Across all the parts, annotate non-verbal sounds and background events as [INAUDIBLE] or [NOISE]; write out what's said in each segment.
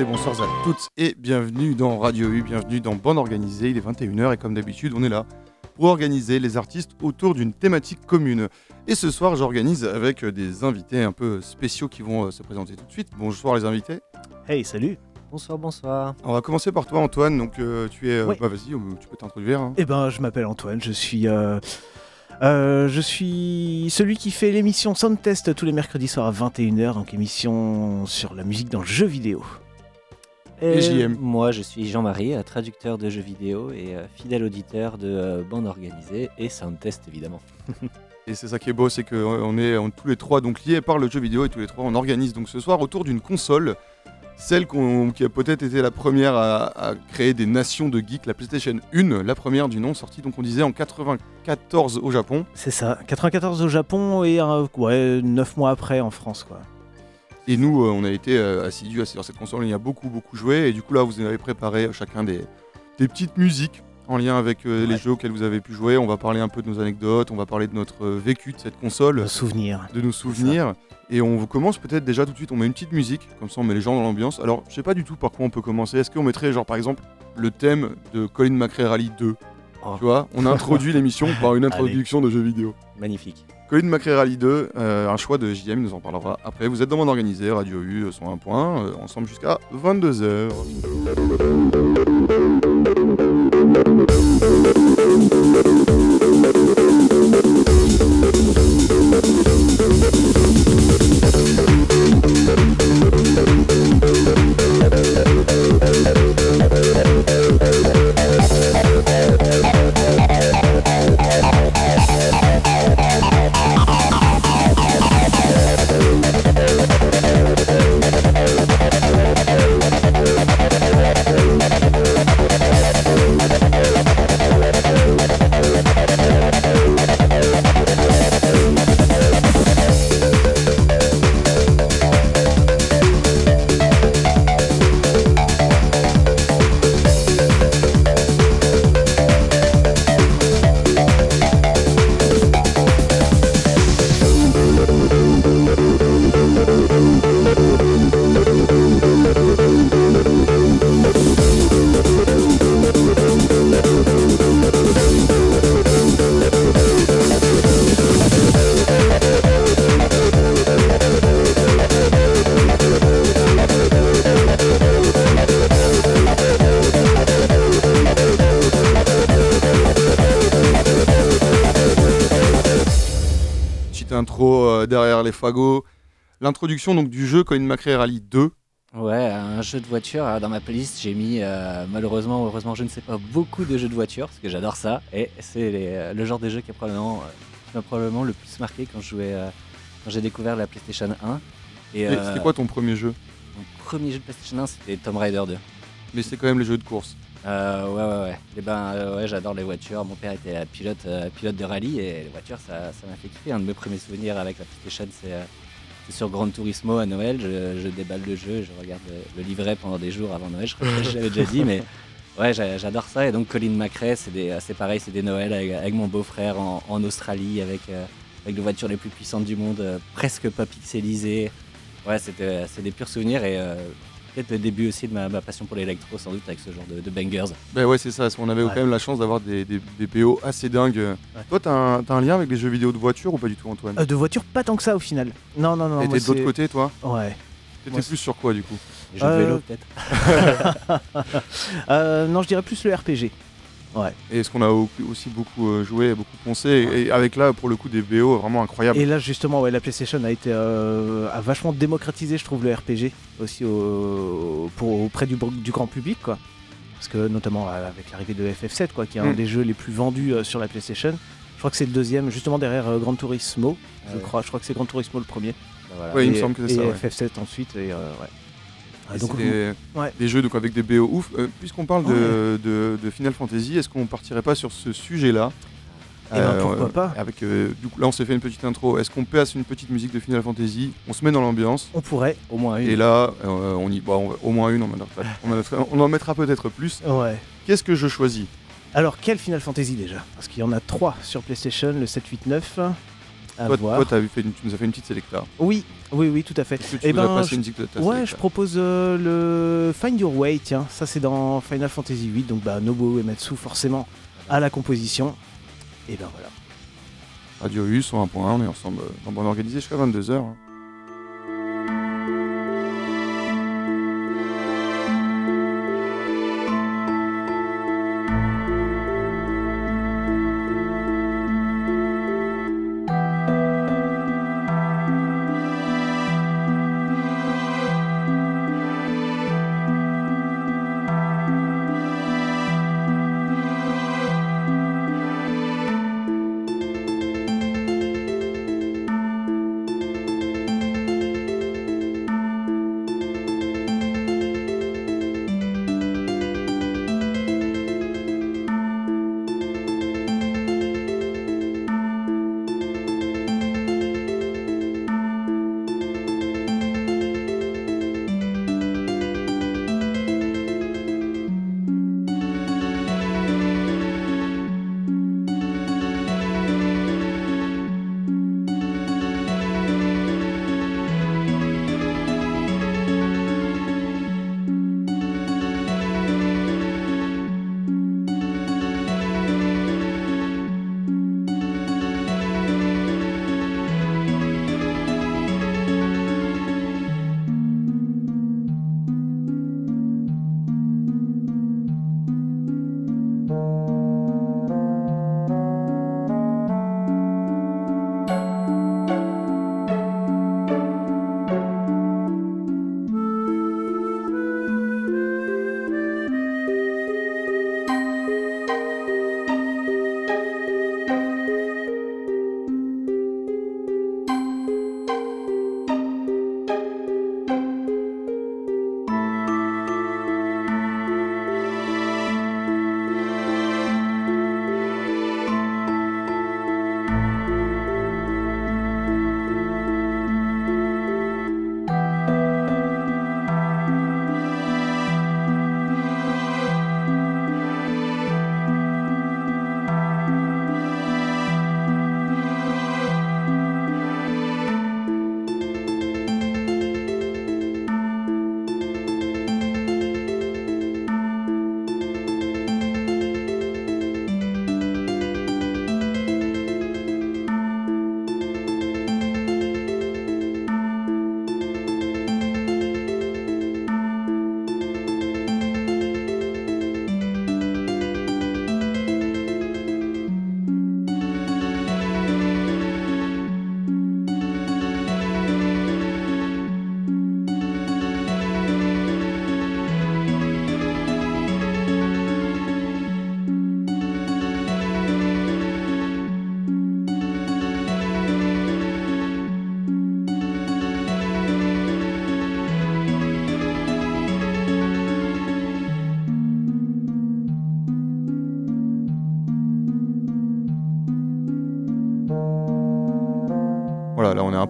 et bonsoir à toutes et bienvenue dans Radio U, bienvenue dans Bande Organisée, il est 21h et comme d'habitude on est là pour organiser les artistes autour d'une thématique commune. Et ce soir j'organise avec des invités un peu spéciaux qui vont euh, se présenter tout de suite. Bonsoir les invités. Hey, salut Bonsoir, bonsoir. On va commencer par toi Antoine, donc euh, tu es... euh, bah vas-y, tu peux t'introduire. hein. Eh ben, je m'appelle Antoine, je suis... euh, euh, je suis celui qui fait l'émission Soundtest tous les mercredis soirs à 21h, donc émission sur la musique dans le jeu vidéo. Et JM. Moi, je suis Jean-Marie, euh, traducteur de jeux vidéo et euh, fidèle auditeur de euh, bande organisée et Soundtest évidemment. [LAUGHS] Et c'est ça qui est beau, c'est qu'on est on- tous les trois donc liés par le jeu vidéo et tous les trois on organise donc ce soir autour d'une console, celle qui a peut-être été la première à, à créer des nations de geeks, la PlayStation 1, la première du nom, sortie donc on disait en 94 au Japon. C'est ça, 94 au Japon et ouais, 9 mois après en France, quoi. Et nous, euh, on a été euh, assidus à- sur cette console, on y a beaucoup beaucoup joué et du coup là vous avez préparé euh, chacun des, des petites musiques en lien avec euh, les jeux auxquels vous avez pu jouer. On va parler un peu de nos anecdotes, on va parler de notre euh, vécu de cette console. Le souvenir. de nos souvenirs. Et on commence peut-être déjà tout de suite, on met une petite musique, comme ça on met les gens dans l'ambiance. Alors, je sais pas du tout par quoi on peut commencer. Est-ce qu'on mettrait, genre, par exemple, le thème de Colin McRae Rally 2 Oh. Tu vois, on introduit l'émission [LAUGHS] par une introduction de jeux vidéo. Magnifique. Colin McRae Rally 2, euh, un choix de JM, il nous en parlera après. Vous êtes dans Monde Organisé, Radio U, euh, son un point, euh, ensemble jusqu'à 22h. Fagots. L'introduction donc du jeu Colin McRae Rally 2. Ouais, un jeu de voiture. Alors, dans ma playlist, j'ai mis euh, malheureusement, heureusement, je ne sais pas beaucoup de jeux de voiture parce que j'adore ça. Et c'est euh, le genre de jeu qui, est probablement, euh, qui m'a probablement le plus marqué quand euh, j'ai découvert la PlayStation 1. Et, Et C'était quoi ton premier jeu? Mon premier jeu de PlayStation 1, c'était Tomb Raider 2. Mais c'est quand même les jeux de course. Euh, ouais, ouais, ouais. Et ben, euh, ouais, j'adore les voitures. Mon père était euh, pilote, euh, pilote de rallye et les voitures, ça, ça m'a fait kiffer. Un de mes premiers souvenirs avec la PlayStation, c'est c'est sur Gran Turismo à Noël. Je, je déballe le jeu, je regarde le, le livret pendant des jours avant Noël. Je crois que je l'avais déjà dit, mais [LAUGHS] ouais, j'a- j'adore ça. Et donc, Colin McRae, c'est pareil, c'est des Noëls avec, avec mon beau-frère en, en Australie, avec, avec les voitures les plus puissantes du monde, presque pas pixelisées. Ouais, c'était- c'est des purs souvenirs et euh, peut-être le début aussi de ma, ma passion pour l'électro, sans doute, avec ce genre de, de bangers. Ben ouais, c'est ça. On avait Ouais. quand même la chance d'avoir des, des, des PO assez dingues. Toi, t'as un, t'as un lien avec les jeux vidéo de voiture ou pas du tout, Antoine? Euh, de voiture, pas tant que ça au final. Non, non, non. Et moi, t'es de l'autre côté, toi? Ouais. T'étais Moi, plus sur quoi, du coup? Les jeux de Euh, vélo, peut-être. [LAUGHS] Euh, non, je dirais plus le RPG. Ouais. Et ce qu'on a au- aussi beaucoup euh, joué, beaucoup poncé, et, et avec là, pour le coup, des BO vraiment incroyables. Et là, justement, ouais, la PlayStation a été euh, a vachement démocratisé, je trouve, le RPG aussi au- pour, auprès du, du grand public, quoi. Parce que notamment euh, avec l'arrivée de FF7, quoi, qui est un Mm. des jeux les plus vendus euh, sur la PlayStation. Je crois que c'est le deuxième, justement derrière euh, Gran Turismo. Je crois, je crois que c'est Gran Turismo le premier. Voilà. Ouais, il me Et- semble que c'est et ça, ouais. FF7 ensuite. Et, euh, ouais. Ah, donc, des, ouais. des jeux donc, avec des BO ouf. Euh, Puisqu'on parle de, de- de Final Fantasy, est-ce qu'on partirait pas sur ce sujet-là? Eh ben, pourquoi pas. Avec, euh, du coup, là, on s'est fait une petite intro. Est-ce qu'on passe une petite musique de Final Fantasy? On se met dans l'ambiance. on pourrait. Au moins une. Et là, euh, on y, on va- au moins une, on en mettra, on en mettra- on en mettra peut-être plus. Ouais. Qu'est-ce que je choisis? Alors, quel Final Fantasy déjà? Parce qu'il y en a trois sur PlayStation, le 7, 8, 9. À Toi, voir. toi t'as fait une- tu nous as fait une petite sélecta. Oui, oui, oui, tout à fait. Est-ce que tu Eh nous as ben, passé une ta Ouais, je propose euh, le Find Your Way, tiens, ça c'est dans Final Fantasy VIII, donc bah Nobuo Uematsu forcément à la composition. Et ben voilà. Radio U 101.1, on est ensemble euh, dans Bande Organisée jusqu'à 22h. Voilà,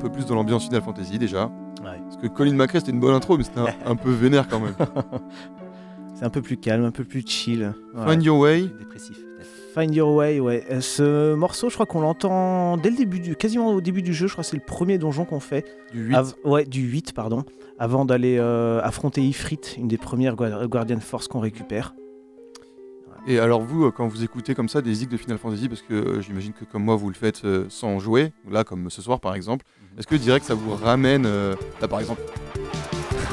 peu plus dans l'ambiance Final Fantasy déjà. Ouais. Parce que Colin McRae c'était une bonne intro, mais c'était un, [LAUGHS] un peu vénère quand même. [LAUGHS] C'est un peu plus calme, un peu plus chill. Ouais. Find Your Way, Dépressif. Find Your Way, ouais. Euh, Ce morceau, je crois qu'on l'entend dès le début du, quasiment au début du jeu. Je crois que c'est le premier donjon qu'on fait. du 8. Av- ouais, du 8, pardon. Avant d'aller euh, affronter Ifrit, une des premières Gua- Guardian Force qu'on récupère. Et alors vous, euh, quand vous écoutez comme ça des zik de Final Fantasy, parce que euh, j'imagine que comme moi vous le faites euh, sans jouer, là comme ce soir par exemple. Est-ce que direct ça vous ramène, euh, là par exemple,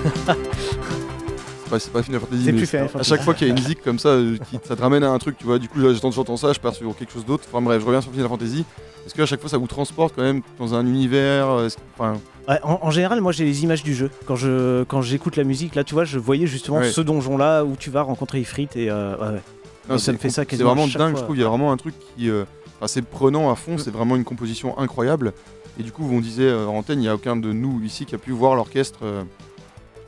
[LAUGHS] c'est pas, c'est pas Final Fantasy, C'est mais plus Final à Fantasy. chaque fois qu'il y a une zik comme ça, euh, qui, ça te ramène à un truc, tu vois, du coup là, j'entends ça, je pars sur quelque chose d'autre, enfin bref, je reviens sur Final Fantasy, est-ce que à chaque fois ça vous transporte quand même dans un univers, euh, est-ce que- enfin, Ouais, en, en général, moi j'ai les images du jeu. Quand je quand j'écoute la musique, là, tu vois, je voyais justement Ouais. ce donjon-là où tu vas rencontrer Ifrit et euh, ouais, ouais. non, ça me fait ça c'est quasiment vraiment chaque dingue, fois. je trouve, il y a vraiment un truc qui, euh, enfin, c'est prenant à fond, Mm. c'est vraiment une composition incroyable, et du coup, on disait euh, en antenne, il n'y a aucun de nous ici qui a pu voir l'orchestre euh,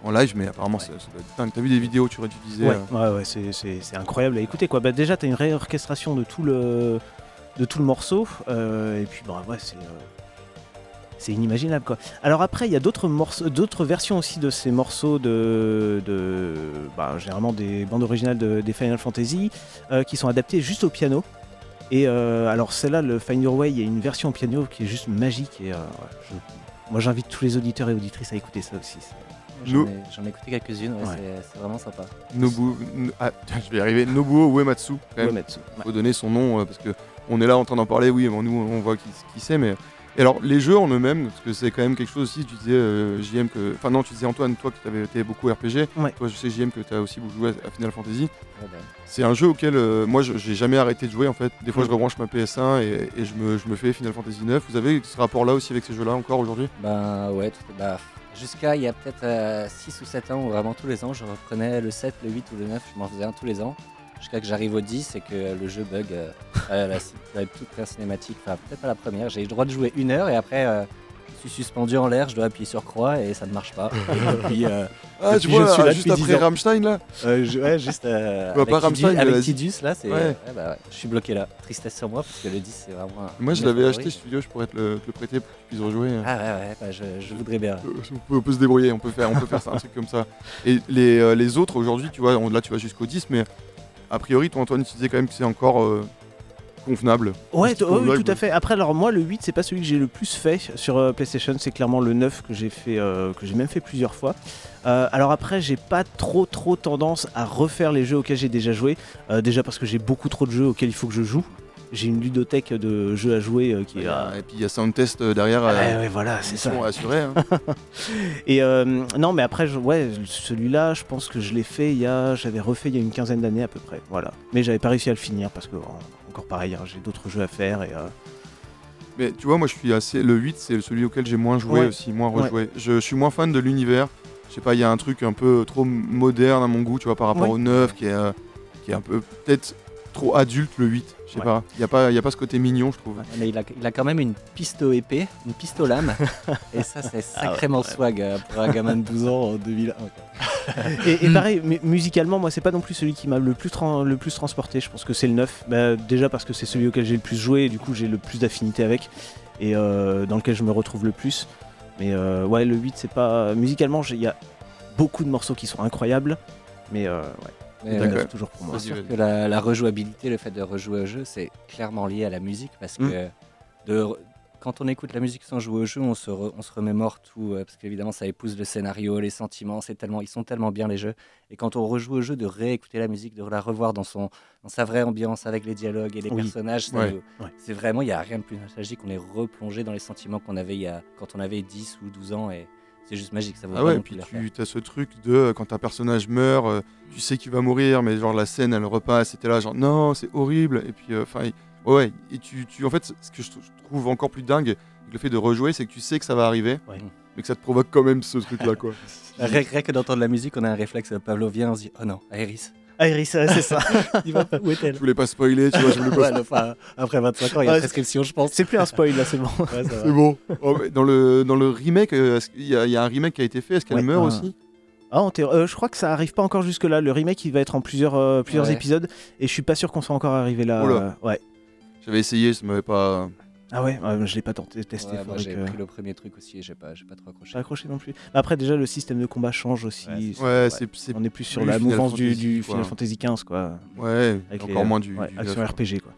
en live, mais apparemment Ouais. ça, ça doit être dingue. T'as vu des vidéos, tu réutilisais Ouais, ouais, ouais, c'est- incroyable à écouter quoi. Bah, déjà, t'as une réorchestration de tout le de tout le morceau, euh, et puis bah ouais, c'est euh, c'est inimaginable quoi. Alors après, il y a d'autres morceaux, d'autres versions aussi de ces morceaux de, de bah, généralement des bandes originales de- des Final Fantasy euh, qui sont adaptées juste au piano. Et euh, alors celle-là, le Find Your Way, il y a une version piano qui est juste magique. Et euh, je- moi j'invite tous les auditeurs et auditrices à écouter ça aussi. J'en ai, écouté quelques-unes, ouais, Ouais. c'est- vraiment sympa. Nobu... Ah, [LAUGHS] je vais y arriver. Nobuo Uematsu. Uematsu, ouais. faut donner son nom euh, parce que on est là en train d'en parler. Oui, bon, nous on voit qui, qui c'est, mais et alors les jeux en eux-mêmes, parce que c'est quand même quelque chose aussi. Tu disais euh, JM que, enfin non, tu disais Antoine, toi qui avais été beaucoup RPG. Ouais. Toi, je sais JM que tu as aussi joué à Final Fantasy. Ouais, bah, C'est un jeu auquel euh, moi je- j'ai jamais arrêté de jouer en fait. Des fois je rebranche ma PS1 et, et je, me, je me fais Final Fantasy 9. Vous avez ce rapport-là aussi avec ces jeux-là encore aujourd'hui? Ben ouais, tout- bah, jusqu'à il y a peut-être 6 ou 7 ans où vraiment tous les ans je reprenais le 7, le 8 ou le 9, je m'en faisais un tous les ans. Jusqu'à que j'arrive au 10 et que le jeu bug euh, à la, la toute première cinématique, enfin peut-être pas la première, j'ai eu le droit de jouer une heure et après euh, je suis suspendu en l'air, je dois appuyer sur croix et ça ne marche pas. et puis, euh, [LAUGHS] Ah, Depuis, je suis là juste après 10 ans. Rammstein là euh, je- ouais, juste euh, Bah, avec, pas Rammstein, avec la- Tidus, là, c'est, Ouais. ouais, bah, ouais, je suis bloqué là. Tristesse sur moi parce que le 10 c'est vraiment. un- Moi je l'avais acheté studio, je pourrais te le, te le prêter pour que tu puisses rejouer. Ah ouais, ouais, bah, je, je voudrais bien. Euh, On peut, on peut se débrouiller, on peut faire, on peut faire ça, un truc comme ça. Et les, euh, les autres aujourd'hui, tu vois, on- là tu vas jusqu'au 10, mais a priori, toi Antoine, tu disais quand même que c'est encore euh, convenable. Ouais, oui, tout à fait. Après, alors moi, le 8, c'est pas celui que j'ai le plus fait sur euh, PlayStation. C'est clairement le 9 que j'ai fait, euh, que j'ai même fait plusieurs fois. Alors après, j'ai pas trop trop tendance à refaire les jeux auxquels j'ai déjà joué. Déjà parce que j'ai beaucoup trop de jeux auxquels il faut que je joue. J'ai une ludothèque de jeux à jouer euh, qui est. euh, Et puis il y a Soundtest euh, derrière. ouais, voilà, c'est ça. sont assurés. hein. [LAUGHS] Et euh, non, mais après, je- ouais, celui-là, je pense que je l'ai fait il y a, j'avais refait il y a une quinzaine d'années à peu près, voilà. Mais j'avais pas réussi à le finir parce que en- encore pareil, hein, j'ai d'autres jeux à faire et euh, Mais tu vois, moi je suis assez. Le 8, c'est celui auquel j'ai moins joué Ouais. aussi, moins Ouais. rejoué. Je, je suis moins fan de l'univers. Je sais pas, il y a un truc un peu trop moderne à mon goût, tu vois, par rapport Ouais. au 9, qui est, euh, qui est un peu peut-être trop adulte le 8. Je sais Ouais. pas. Il y a pas, il y a pas ce côté mignon, je trouve. Mais il a, il a quand même une pisto épée, une pisto lame. [LAUGHS] et ça, c'est sacrément swag euh, pour un gamin de 12 ans en 2001. quoi. [LAUGHS] Et, et pareil, mu- musicalement, moi, c'est pas non plus celui qui m'a le plus, le plus transporté. Je pense que c'est le 9. Bah, déjà parce que c'est celui auquel j'ai le plus joué, et du coup, j'ai le plus d'affinité avec, et euh, dans lequel je me retrouve le plus. Mais euh, ouais, le 8, c'est pas. Musicalement, il y a beaucoup de morceaux qui sont incroyables, mais euh, ouais, Mais, euh, D'accord. 9, toujours pour moi. C'est sûr que la, la rejouabilité, le fait de rejouer au jeu, c'est clairement lié à la musique parce que de, quand on écoute la musique sans jouer au jeu, on se, re- on se remémore tout euh, parce qu'évidemment ça épouse le scénario, les sentiments, c'est tellement, ils sont tellement bien les jeux. Et quand on rejoue au jeu, de réécouter la musique, de la revoir dans, son, dans sa vraie ambiance avec les dialogues et les Oui. personnages, Ouais. Ouais. c'est vraiment, il n'y a rien de plus nostalgique. On est replongé dans les sentiments qu'on avait il y a, quand on avait 10 ou 12 ans et c'est juste magique. Ça vaut Ah ouais, non puis tu as ce truc de euh, quand un personnage meurt, euh, tu sais qu'il va mourir, mais genre la scène elle repasse, et t'es là genre non, c'est horrible. Et puis enfin, ouais, ouais, et tu, tu, en fait, ce que je trou- je trouve encore plus dingue, avec le fait de rejouer, c'est que tu sais que ça va arriver, Ouais. mais que ça te provoque quand même ce truc là quoi. [LAUGHS] Rien, que d'entendre la musique, on a un réflexe pavlovien, on se dit oh non, Aéris, Ah, Iris, ouais, c'est ça. [LAUGHS] il va où est-elle Je voulais pas spoiler, tu vois, je voulais pas. Ouais, enfin, après 25 ans, il y a Ouais, prescription, je pense. c'est plus un spoil là, c'est bon. C'est bon. Oh, dans le dans le remake, euh, y, il y a un remake qui a été fait? Est-ce qu'elle Ouais. meurt Ah. aussi? Ah, en théorie- euh, je crois que ça arrive pas encore jusque là. Le remake, il va être en plusieurs, euh, plusieurs Ouais. épisodes, et je suis pas sûr qu'on soit encore arrivé là. Oula. euh, ouais. J'avais essayé, ça m'avait pas. Ah ouais, ouais, je l'ai pas tenté, testé. Ouais, moi faudrait j'ai que- pris le premier truc aussi et j'ai pas, j'ai pas trop accroché. Pas accroché non plus. Mais Après, déjà, le système de combat change aussi. Ouais, C'est- Ouais, c'est c'est On est plus sur plus la Final mouvance du, Fantasy, du quoi. Final Fantasy XV, quoi. ouais, Avec encore les, moins du, ouais, du action. RPG, quoi.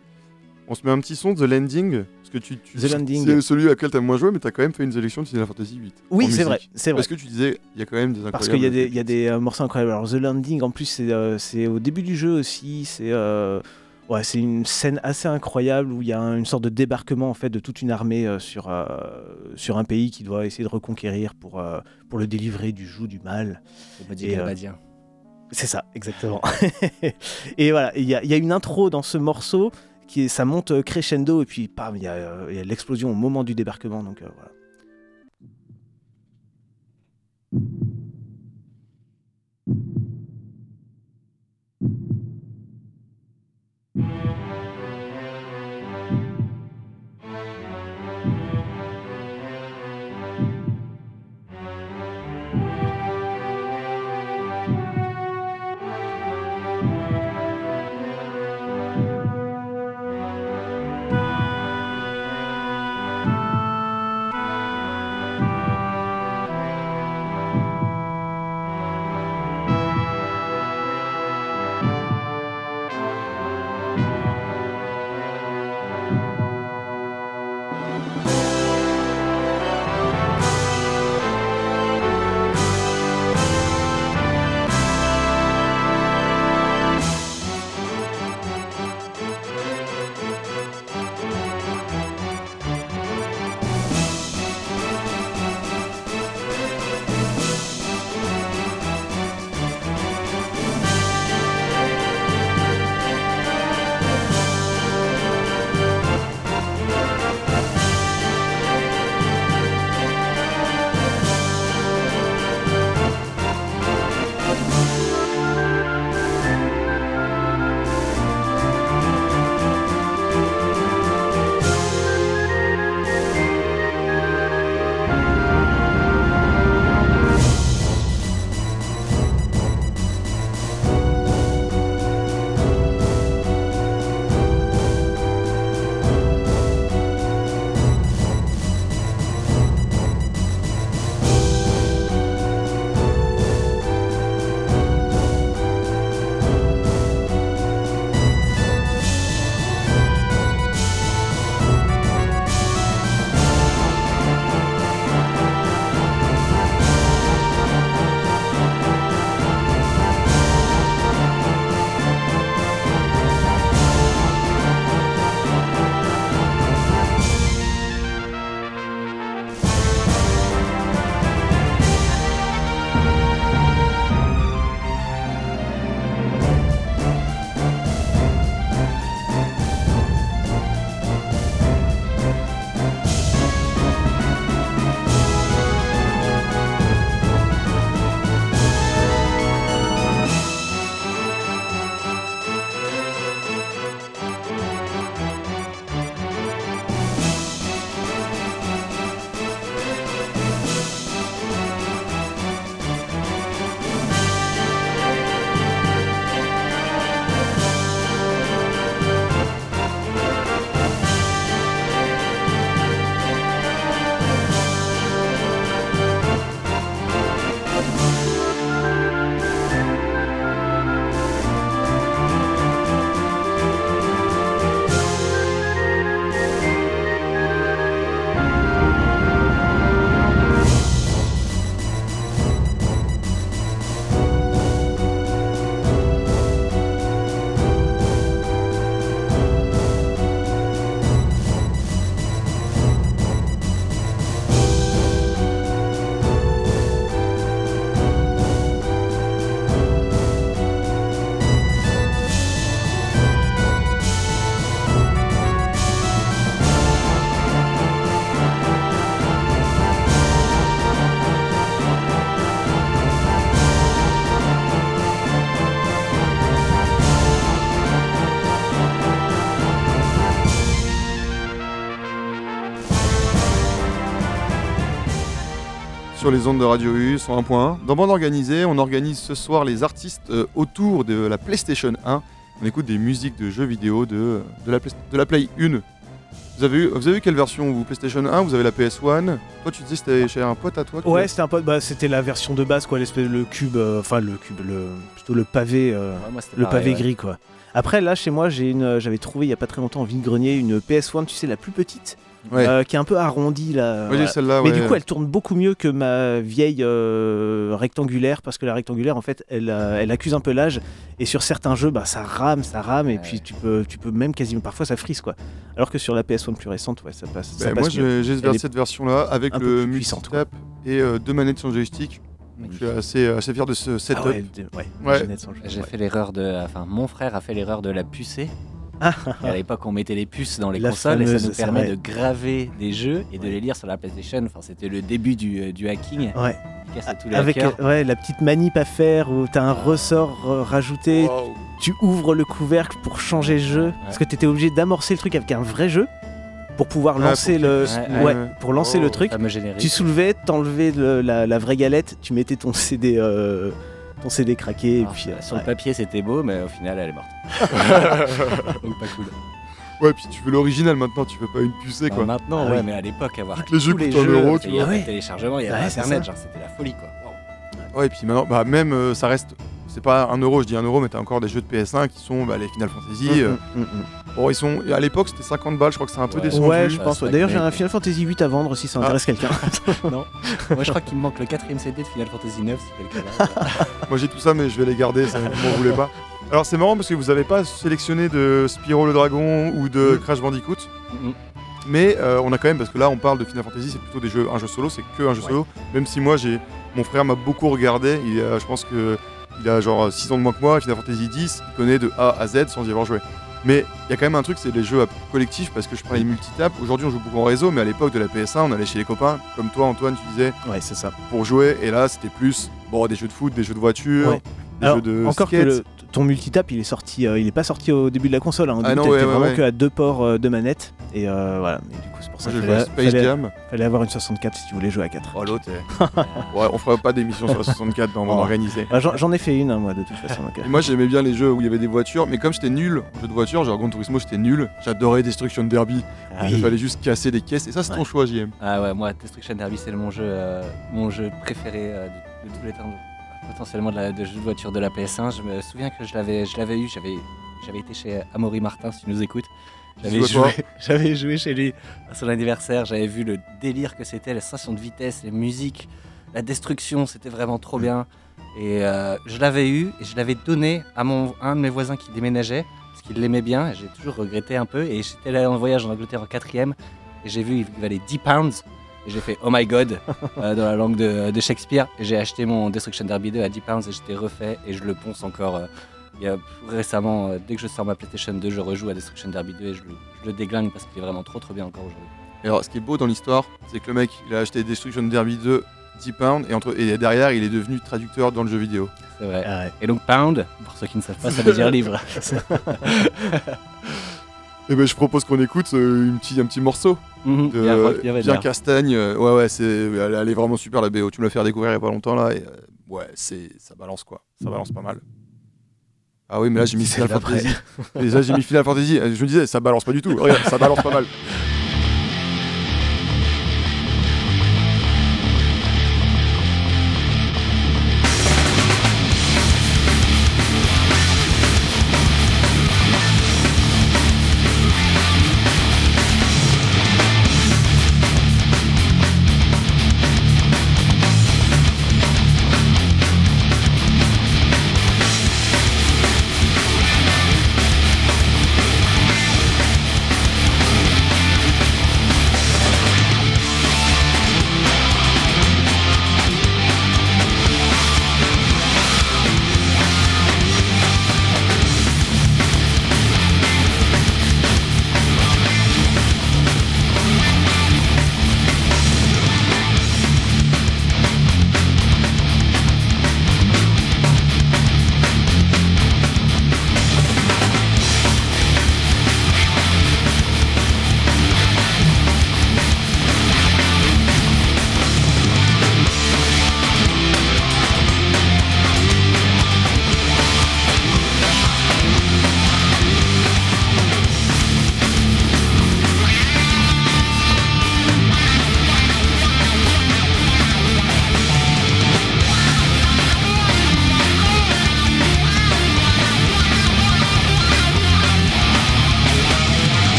On se met un petit son de The Landing parce que tu, tu The Landing. c'est celui à lequel t'as moins joué, mais t'as quand même fait une sélection de Final Fantasy 8. Oui, c'est vrai, c'est vrai. Parce que tu disais, il y a quand même des Parce incroyables. qu'il y a des, il y a des euh, morceaux incroyables. Alors, The Landing, en plus, c'est euh, c'est au début du jeu aussi. C'est euh, ouais, c'est une scène assez incroyable où il y a un- une sorte de débarquement en fait de toute une armée euh, sur, euh, sur un pays qui doit essayer de reconquérir pour, euh, pour le délivrer du joug du mal. Et. C'est ça, exactement. [LAUGHS] et voilà, il y, y a une intro dans ce morceau qui est- ça monte crescendo et puis il y a, a l'explosion au moment du débarquement. Donc voilà. Sur les ondes de Radio U 101.1. Dans Bande Organisée, on organise ce soir les artistes euh, autour de la PlayStation 1. On écoute des musiques de jeux vidéo de, de, la, Play- de la Play 1. Vous avez, eu, vous avez eu quelle version vous PlayStation 1, vous avez la PS1. Toi, tu disais que c'était chez un pote à toi Ouais, c'était un peu, bah, c'était la version de base, quoi, l'espèce le cube, euh, enfin le cube, le plutôt le pavé, euh, Ouais, moi, c'était le pareil, pavé ouais. gris, quoi. Après, là, chez moi, j'ai une, j'avais trouvé il y a pas très longtemps en vide-grenier une PS1, tu sais, la plus petite, Ouais. euh, qui est un peu arrondie là. Voilà. Mais ouais. du coup, elle tourne beaucoup mieux que ma vieille euh, rectangulaire, parce que la rectangulaire, en fait, elle, euh, elle accuse un peu l'âge. Et sur certains jeux, bah, ça rame, ça rame, et puis tu peux, tu peux même quasiment, parfois ça frise, quoi. Alors que sur la PS1 plus récente, ouais, ça passe. ça Ben, moi, passe mieux. j'ai cette version-là avec le multitap et euh, deux manettes sans joystick. Donc, je suis assez, assez fier de ce setup. Ah ouais, ouais, Ouais. Jeu, J'ai fait l'erreur de. Enfin, mon frère a fait l'erreur de la pucer. Ah, Et à l'époque, on mettait les puces dans les La consoles et ça nous permet de graver des jeux et de les lire sur la PlayStation. Enfin, c'était le début du, euh, du hacking. Ouais. tous Avec hackers. euh, ouais, la petite manip à faire où t'as un ressort euh, rajouté, Wow. tu ouvres le couvercle pour changer le jeu, parce que t'étais obligé d'amorcer le truc avec un vrai jeu pour pouvoir Ah, lancer pour le, ouais, ouais. pour lancer Oh. le truc. fameux générique. Tu soulevais, t'enlevais le- la, la vraie galette, tu mettais ton CD, euh, ton CD craqué et Alors, puis euh, sur ouais. le papier, c'était beau, mais au final, elle est morte. [LAUGHS] Donc, pas cool. Ouais, puis tu veux l'original maintenant, tu veux pas une pucée Enfin, quoi. maintenant, Ah ouais, oui. mais à l'époque, avoir Toutes les jeux tous les il y avait le téléchargement, il y avait Ouais, c'est internet, genre c'était la folie quoi. Ouais, et puis maintenant, bah, même euh, ça reste. C'est pas un euro, je dis un euro, mais t'as encore des jeux de PS1 qui sont bah, les Final Fantasy. Mm, euh, mm, mm, bon, ils sont. À l'époque, c'était 50 balles, je crois que c'est un peu Ouais. descendu. Ouais, je pense. ouais. D'ailleurs, j'ai un Final Fantasy 8 à vendre si ça Ah. intéresse quelqu'un. [LAUGHS] Moi, je crois qu'il me manque le quatrième CD de Final Fantasy 9 si quelqu'un l'a. [LAUGHS] Moi j'ai tout ça, mais je vais les garder, ça, vous voulez pas. Alors c'est marrant parce que vous avez pas sélectionné de Spyro le Dragon ou de. Crash Bandicoot. Mais euh, on a quand même, parce que là on parle de Final Fantasy, c'est plutôt des jeux, un jeu solo, c'est que un jeu Ouais. solo. Même si moi j'ai, mon frère m'a beaucoup regardé, il a- je pense que il a genre 6 ans de moins que moi, Final Fantasy 10, il connaît de A à Z sans y avoir joué. Mais il y a quand même un truc, c'est les jeux collectifs, parce que je prends les multitap. Aujourd'hui on joue beaucoup en réseau, mais à l'époque de la PS1, on allait chez les copains, comme toi Antoine, tu disais, ouais, c'est ça. pour jouer, et là c'était plus bon, des jeux de foot, des jeux de voiture, Ouais. des Alors, jeux de encore skate. que le- ton multitap, il est sorti, euh, il est pas sorti au début de la console. Hein. Au Ah non, t'étais ouais, ouais, vraiment ouais. que à deux ports euh, de manette. Et euh, voilà. Mais du coup, c'est pour ça Moi, à fallait, Space fallait- Jam. fallait avoir une 64 si tu voulais jouer à 4. Oh l'autre, [LAUGHS] ouais, on fera pas d'émission sur la 64 dans mon Oh. organisé. Bah, J'en ai fait une, hein, moi, de toute façon. donc, moi j'aimais bien les jeux où il y avait des voitures, mais comme j'étais nul en jeu de voiture, genre Gran Turismo j'étais nul, j'adorais Destruction Derby, Ah il oui. fallait juste casser des caisses, et ça c'est ton choix JM. Ah ouais, moi, Destruction Derby, c'est mon jeu, euh, mon jeu préféré euh, de, de tous les temps, potentiellement de, la, de voiture de la PS1. Je me souviens que je l'avais, je l'avais eu, j'avais, j'avais été chez Amaury Martin, si tu nous écoutes. J'avais joué, [LAUGHS] j'avais joué chez lui à son anniversaire, j'avais vu le délire que c'était, la sensation de vitesse, les musiques, la destruction, c'était vraiment trop bien. Et euh, je l'avais eu et je l'avais donné à, mon, un de mes voisins qui déménageait, parce qu'il l'aimait bien, et j'ai toujours regretté un peu. Et j'étais là en voyage en Angleterre en quatrième, et j'ai vu il valait 10 pounds. Et j'ai fait Oh my god euh, dans la langue de, de Shakespeare. Et j'ai acheté mon Destruction Derby 2 à 10 pounds et j'étais refait et je le ponce encore. euh, il y a récemment, euh, dès que je sors ma PlayStation 2, je rejoue à Destruction Derby 2 et je le, je le déglingue parce qu'il est vraiment trop trop bien encore aujourd'hui. Et alors ce qui est beau dans l'histoire, c'est que le mec il a acheté Destruction Derby 2 10 pounds, et, entre, et derrière il est devenu traducteur dans le jeu vidéo. C'est vrai. Ah ouais. Et donc Pound, pour ceux qui ne savent pas, ça veut dire livre. [LAUGHS] [LAUGHS] Et ben je propose qu'on écoute euh, une petit, un petit morceau Mhm, de bien bien vénère. castagne. euh, ouais ouais, c'est, elle, elle est vraiment super la BO, tu me l'as fait découvrir il y a pas longtemps là, et euh, ouais, c'est, ça balance quoi, ça balance pas mal. Ah oui, mais là j'ai mis Final. Fantasy. Et là j'ai mis Final Fantasy. Je me disais, ça balance pas du tout. Regarde, ça balance pas mal. [LAUGHS]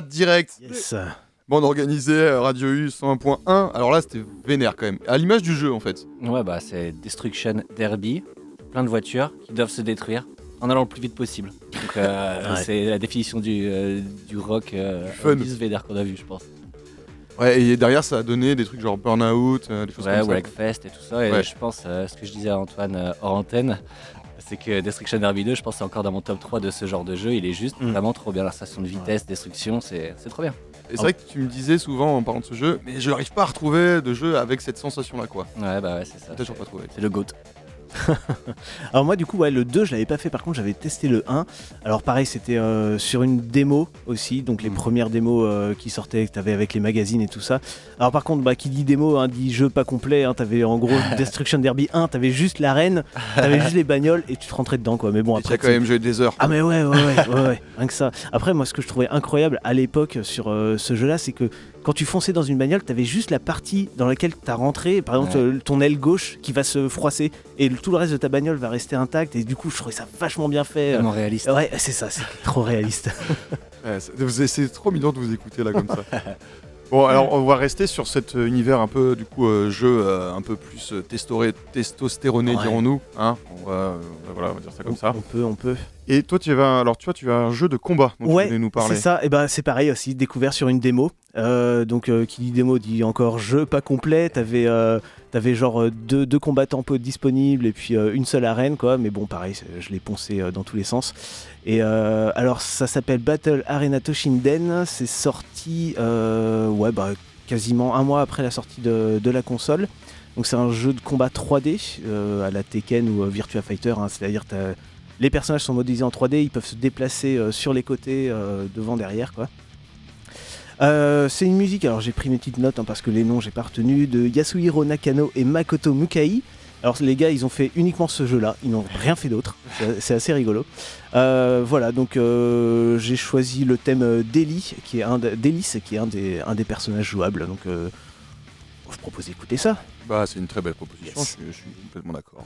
directe Yes. Bon, on organisait euh, Radio U 101.1. Alors là, c'était vénère quand même. À l'image du jeu en fait. Ouais, bah c'est Destruction Derby, plein de voitures qui doivent se détruire en allant le plus vite possible. Donc euh, [LAUGHS] Ouais. c'est la définition du, euh, du rock euh, Du fun. Otis Vedder qu'on a vu, je pense. Ouais, et derrière, ça a donné des trucs genre Burnout, euh, des choses Ouais, comme ça. Wreckfest et tout ça. Et Ouais. je pense, euh, ce que je disais à Antoine euh, hors antenne, c'est que Destruction Derby 2, je pense, c'est encore dans mon top 3 de ce genre de jeu. Il est juste Mm. vraiment trop bien. La station de vitesse, destruction, c'est trop bien. Et c'est vrai que tu me disais souvent en parlant de ce jeu, mais je n'arrive pas à retrouver de jeu avec cette sensation-là quoi. Ouais, bah ouais, c'est ça. Toujours pas trouvé. C'est le GOAT. [LAUGHS] Alors moi du coup ouais le 2 je l'avais pas fait par contre j'avais testé le 1 alors pareil c'était euh, sur une démo aussi donc les Mm. premières démos euh, qui sortaient que t'avais avec les magazines et tout ça alors par contre bah qui dit démo hein, dit jeu pas complet hein, t'avais en gros [LAUGHS] Destruction Derby 1 t'avais juste l'arène t'avais juste les bagnoles et tu te rentrais dedans quoi mais bon après as quand même joué des heures. ah mais ouais ouais ouais, ouais, ouais, rien que ça. Après moi ce que je trouvais incroyable à l'époque sur euh, ce jeu là c'est que quand tu fonçais dans une bagnole t'avais juste la partie dans laquelle t'as rentré par exemple Ouais. euh, ton aile gauche qui va se froisser et tout le reste de ta bagnole va rester intact et du coup je trouvais ça vachement bien fait. Tellement réaliste. Ouais c'est ça c'est trop réaliste. [LAUGHS] Ouais, c'est trop mignon de vous écouter là comme ça. [LAUGHS] Bon, alors on va rester sur cet euh, univers un peu, du coup, euh, jeu euh, un peu plus testoré- testostéroné, Ouais. dirons-nous. Hein on, va, voilà, on va dire ça comme ça. On peut on peut. Et toi, tu vas, alors tu vois, tu as un jeu de combat dont Ouais, tu voulais nous parler. C'est ça, et ben c'est pareil aussi, découvert sur une démo. Euh, donc qui dit démo dit encore jeu pas complet. T'avais t'avais genre euh, deux, deux combattants disponibles et puis euh, une seule arène quoi. Mais bon pareil, je l'ai poncé euh, dans tous les sens. Et alors ça s'appelle Battle Arena Toshinden. C'est sorti ouais bah quasiment un mois après la sortie de, de la console. Donc c'est un jeu de combat 3D euh, à la Tekken ou Virtua Fighter. hein. C'est-à-dire les personnages sont modélisés en 3D, ils peuvent se déplacer sur les côtés, devant, derrière, quoi. Euh, c'est une musique, alors j'ai pris mes petites notes hein, parce que les noms j'ai pas retenu, de Yasuhiro Nakano et Makoto Mukai. Alors les gars, ils ont fait uniquement ce jeu-là, ils n'ont rien fait d'autre. C'est- assez rigolo. Euh, voilà, donc euh, j'ai choisi le thème d'Eli, qui est un qui est un des, un des personnages jouables. Donc euh, je propose d'écouter ça. Bah, c'est une très belle proposition, Yes. je, suis- je suis complètement d'accord.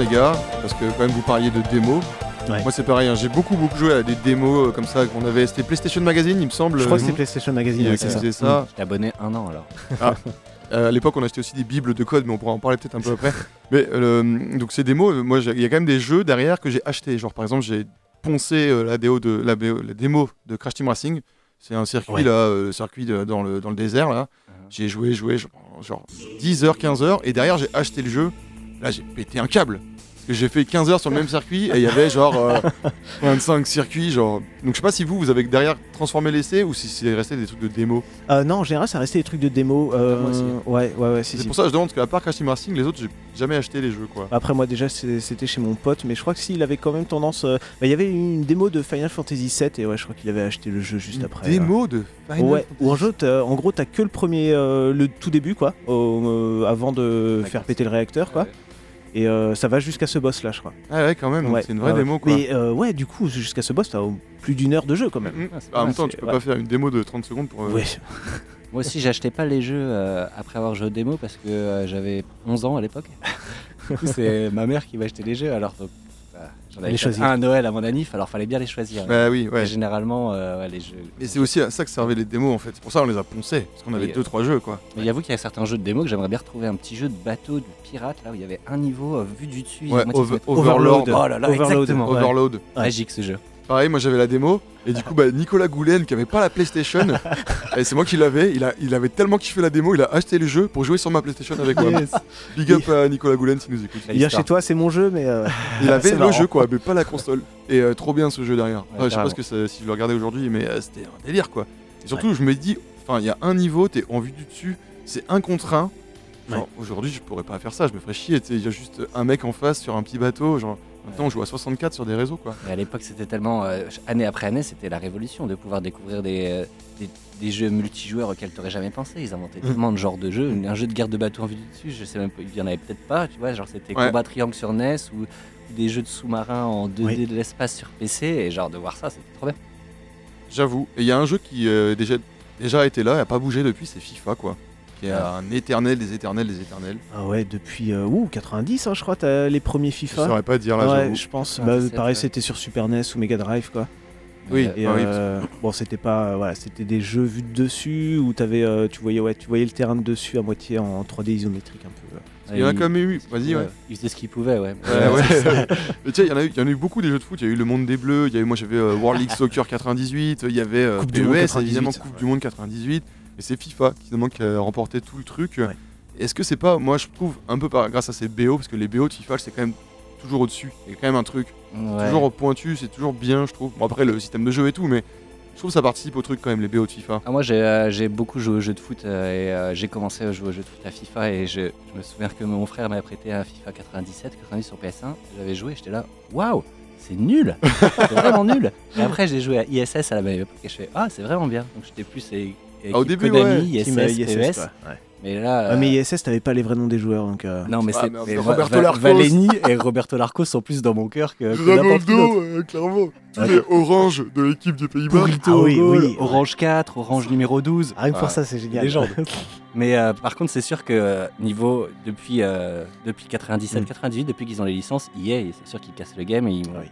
Les gars, parce que quand même vous parliez de démos. Ouais. Moi c'est pareil, hein, j'ai beaucoup beaucoup joué à des démos euh, comme ça qu'on avait. C'était PlayStation Magazine il me semble. Je crois que c'est PlayStation Magazine, qui, ouais, c'est ça. faisait ça. J'étais abonné un an alors. Euh, à l'époque, on achetait aussi des bibles de code, mais on pourra en parler peut-être un peu après. [LAUGHS] Mais euh, donc ces démos, euh, moi, il y a quand même des jeux derrière que j'ai achetés. Genre par exemple, j'ai poncé euh, la, déo de, la, BO la démo de Crash Team Racing. C'est un circuit Ouais. là, euh, circuit de- dans, le, dans le désert là. Uh-huh. J'ai joué, joué, genre, genre 10 heures, 15 heures, et derrière j'ai acheté le jeu. Là, j'ai pété un câble. J'ai fait 15 heures sur le même circuit et il y avait genre euh, [LAUGHS] 25 circuits. Genre... Donc je sais pas si vous, vous avez derrière transformé l'essai ou si c'est resté des trucs de démo. Euh, non, en général, ça restait des trucs de démo. euh, Moi aussi. Ouais, ouais, ouais, si, C'est si. pour ça que je demande, parce qu'à part Crash Team Racing, les autres, j'ai jamais acheté les jeux quoi. Après moi déjà c'était chez mon pote mais je crois que s'il avait quand même tendance euh, bah, il y avait une démo de Final Fantasy VII et ouais je crois qu'il avait acheté le jeu juste Une après. démo de euh. Final Ouais, Fantasy. ou en jeu en gros t'as que le premier euh, le tout début quoi au- euh, avant de faire péter le réacteur quoi Ouais. Et euh, ça va jusqu'à ce boss là je crois. Ah ouais, quand même, Ouais, c'est une vraie ouais, démo quoi. Mais euh, ouais du coup jusqu'à ce boss t'as plus d'une heure de jeu quand même. Mhm. Ah, c'est Ah, en même temps, tu peux ouais. pas faire une démo de 30 secondes pour. euh, Ouais. [LAUGHS] Moi aussi, j'achetais pas les jeux euh, après avoir joué aux démos parce que euh, j'avais 11 ans à l'époque. [LAUGHS] du coup, c'est ma mère qui m'achetait les jeux. Alors, donc, j'en avais Les choisir. un à Noël à mon anniv, alors fallait bien les choisir. Bah oui, ouais. Et généralement, euh, ouais, les jeux. Et c'est aussi à ça que servaient les démos en fait. C'est pour ça qu'on les a poncés. Parce qu'on avait Oui. 2-3 jeux quoi. Mais j'avoue qu'il y a certains jeux de démos que j'aimerais bien retrouver un petit jeu de bateau, de pirate, là où il y avait un niveau euh, vu du dessus. Ouais, à moitié Over- de- Overlord. Oh là là, Overload. exactement. Overload. Ouais. Magique ce jeu. Pareil, moi j'avais la démo. Et du coup, bah, Nicolas Goulen, qui avait pas la PlayStation, [LAUGHS] et c'est moi qui l'avais. Il, a, il avait tellement kiffé la démo, il a acheté le jeu pour jouer sur ma PlayStation avec moi. Big up à Nicolas Goulen s'il nous écoute. Il chez toi c'est mon jeu mais euh, Il [LAUGHS] avait le marrant. jeu quoi, mais pas la console. Et euh, trop bien ce jeu derrière. Ouais, Enfin, je sais pas ce que si je le regardais aujourd'hui, mais euh, c'était un délire quoi. Et surtout, je me dis, enfin, il y a un niveau, t'es en vue du dessus, c'est un contre un. Genre, aujourd'hui, je pourrais pas faire ça, je me ferais chier. Il y a juste un mec en face sur un petit bateau. Genre, maintenant, on joue à 64 sur des réseaux quoi. Et à l'époque, c'était tellement. euh, année après année, c'était la révolution de pouvoir découvrir des, euh, des, des jeux multijoueurs auxquels tu n'aurais jamais pensé. Ils inventaient Mm. tellement de genres de jeux. Un jeu de guerre de bateau en vue du dessus, je sais même pas, il y en avait peut-être pas, tu vois. Genre, c'était Ouais. Combat Triangle sur NES ou des jeux de sous-marins en 2D Oui. de l'espace sur PC. Et genre, de voir ça, c'était trop bien. J'avoue. Et il y a un jeu qui euh, déjà, déjà été là et a pas bougé depuis, c'est FIFA quoi. Qui est Ah. un éternel des éternels des éternels. ah ouais depuis euh, ouh, 90 hein, je crois t'as les premiers Je FIFA. saurais pas dire là, ouais, je pense. 97, Bah, pareil, ouais. c'était sur Super NES ou Mega Drive, quoi. Oui. Et Ah oui, euh, bon, c'était pas, voilà, c'était des jeux vus de dessus où t'avais, euh, tu voyais, ouais, tu voyais le terrain de dessus à moitié en 3D isométrique un peu. euh. Il y en a quand même eu. Vas-y, ouais. Il faisait ce qu'il pouvait, ouais. Ouais, ouais. [LAUGHS] Mais tu sais, il y, en a eu- il y en a eu beaucoup des jeux de foot. Il y a eu le Monde des Bleus, il y a eu, moi j'avais euh, World League Soccer 98, il y avait euh, Coupe du Monde PES, 98, évidemment Coupe ouais. du Monde 98. Et c'est FIFA qui, finalement, qui a remporté tout le truc. Ouais. Est-ce que c'est pas, moi je trouve, un peu par, grâce à ces BO, parce que les BO de FIFA c'est quand même toujours au-dessus. Il y a quand même un truc. Ouais. Toujours pointu, c'est toujours bien, je trouve. Bon, après, le système de jeu et tout, mais je trouve que ça participe au truc quand même, les BO de FIFA. Ah, moi j'ai euh, j'ai beaucoup joué aux jeux de foot euh, et euh, j'ai commencé à jouer aux jeux de foot à FIFA et je, je me souviens que mon frère m'a prêté un FIFA 97, 90 sur PS1. J'avais joué, j'étais là, waouh, c'est nul, c'est vraiment nul. Et après j'ai joué à ISS à la même époque et je fais ah c'est vraiment bien. Donc j'étais plus Ah, au début, Konami, Team, ISS, euh, PES. Ouais. Mais là, Ah, mais euh, ISS, t'avais pas les vrais noms des joueurs, donc. euh, non mais Ah, c'est mais Roberto Larcos. Valeni et Roberto Larcos sont plus dans mon cœur que, euh, clairement. Tous Ouais. les oranges de l'équipe du Pays-Bas. Ah oui, goal, oui. Orange 4, Orange numéro 12. Rien que pour Ouais. ça, c'est génial. Légende. [LAUGHS] Mais euh, par contre, c'est sûr que euh, niveau depuis euh, depuis 97, Mm. 98, depuis qu'ils ont les licences, EA, c'est sûr qu'ils cassent le game et ils, Oui.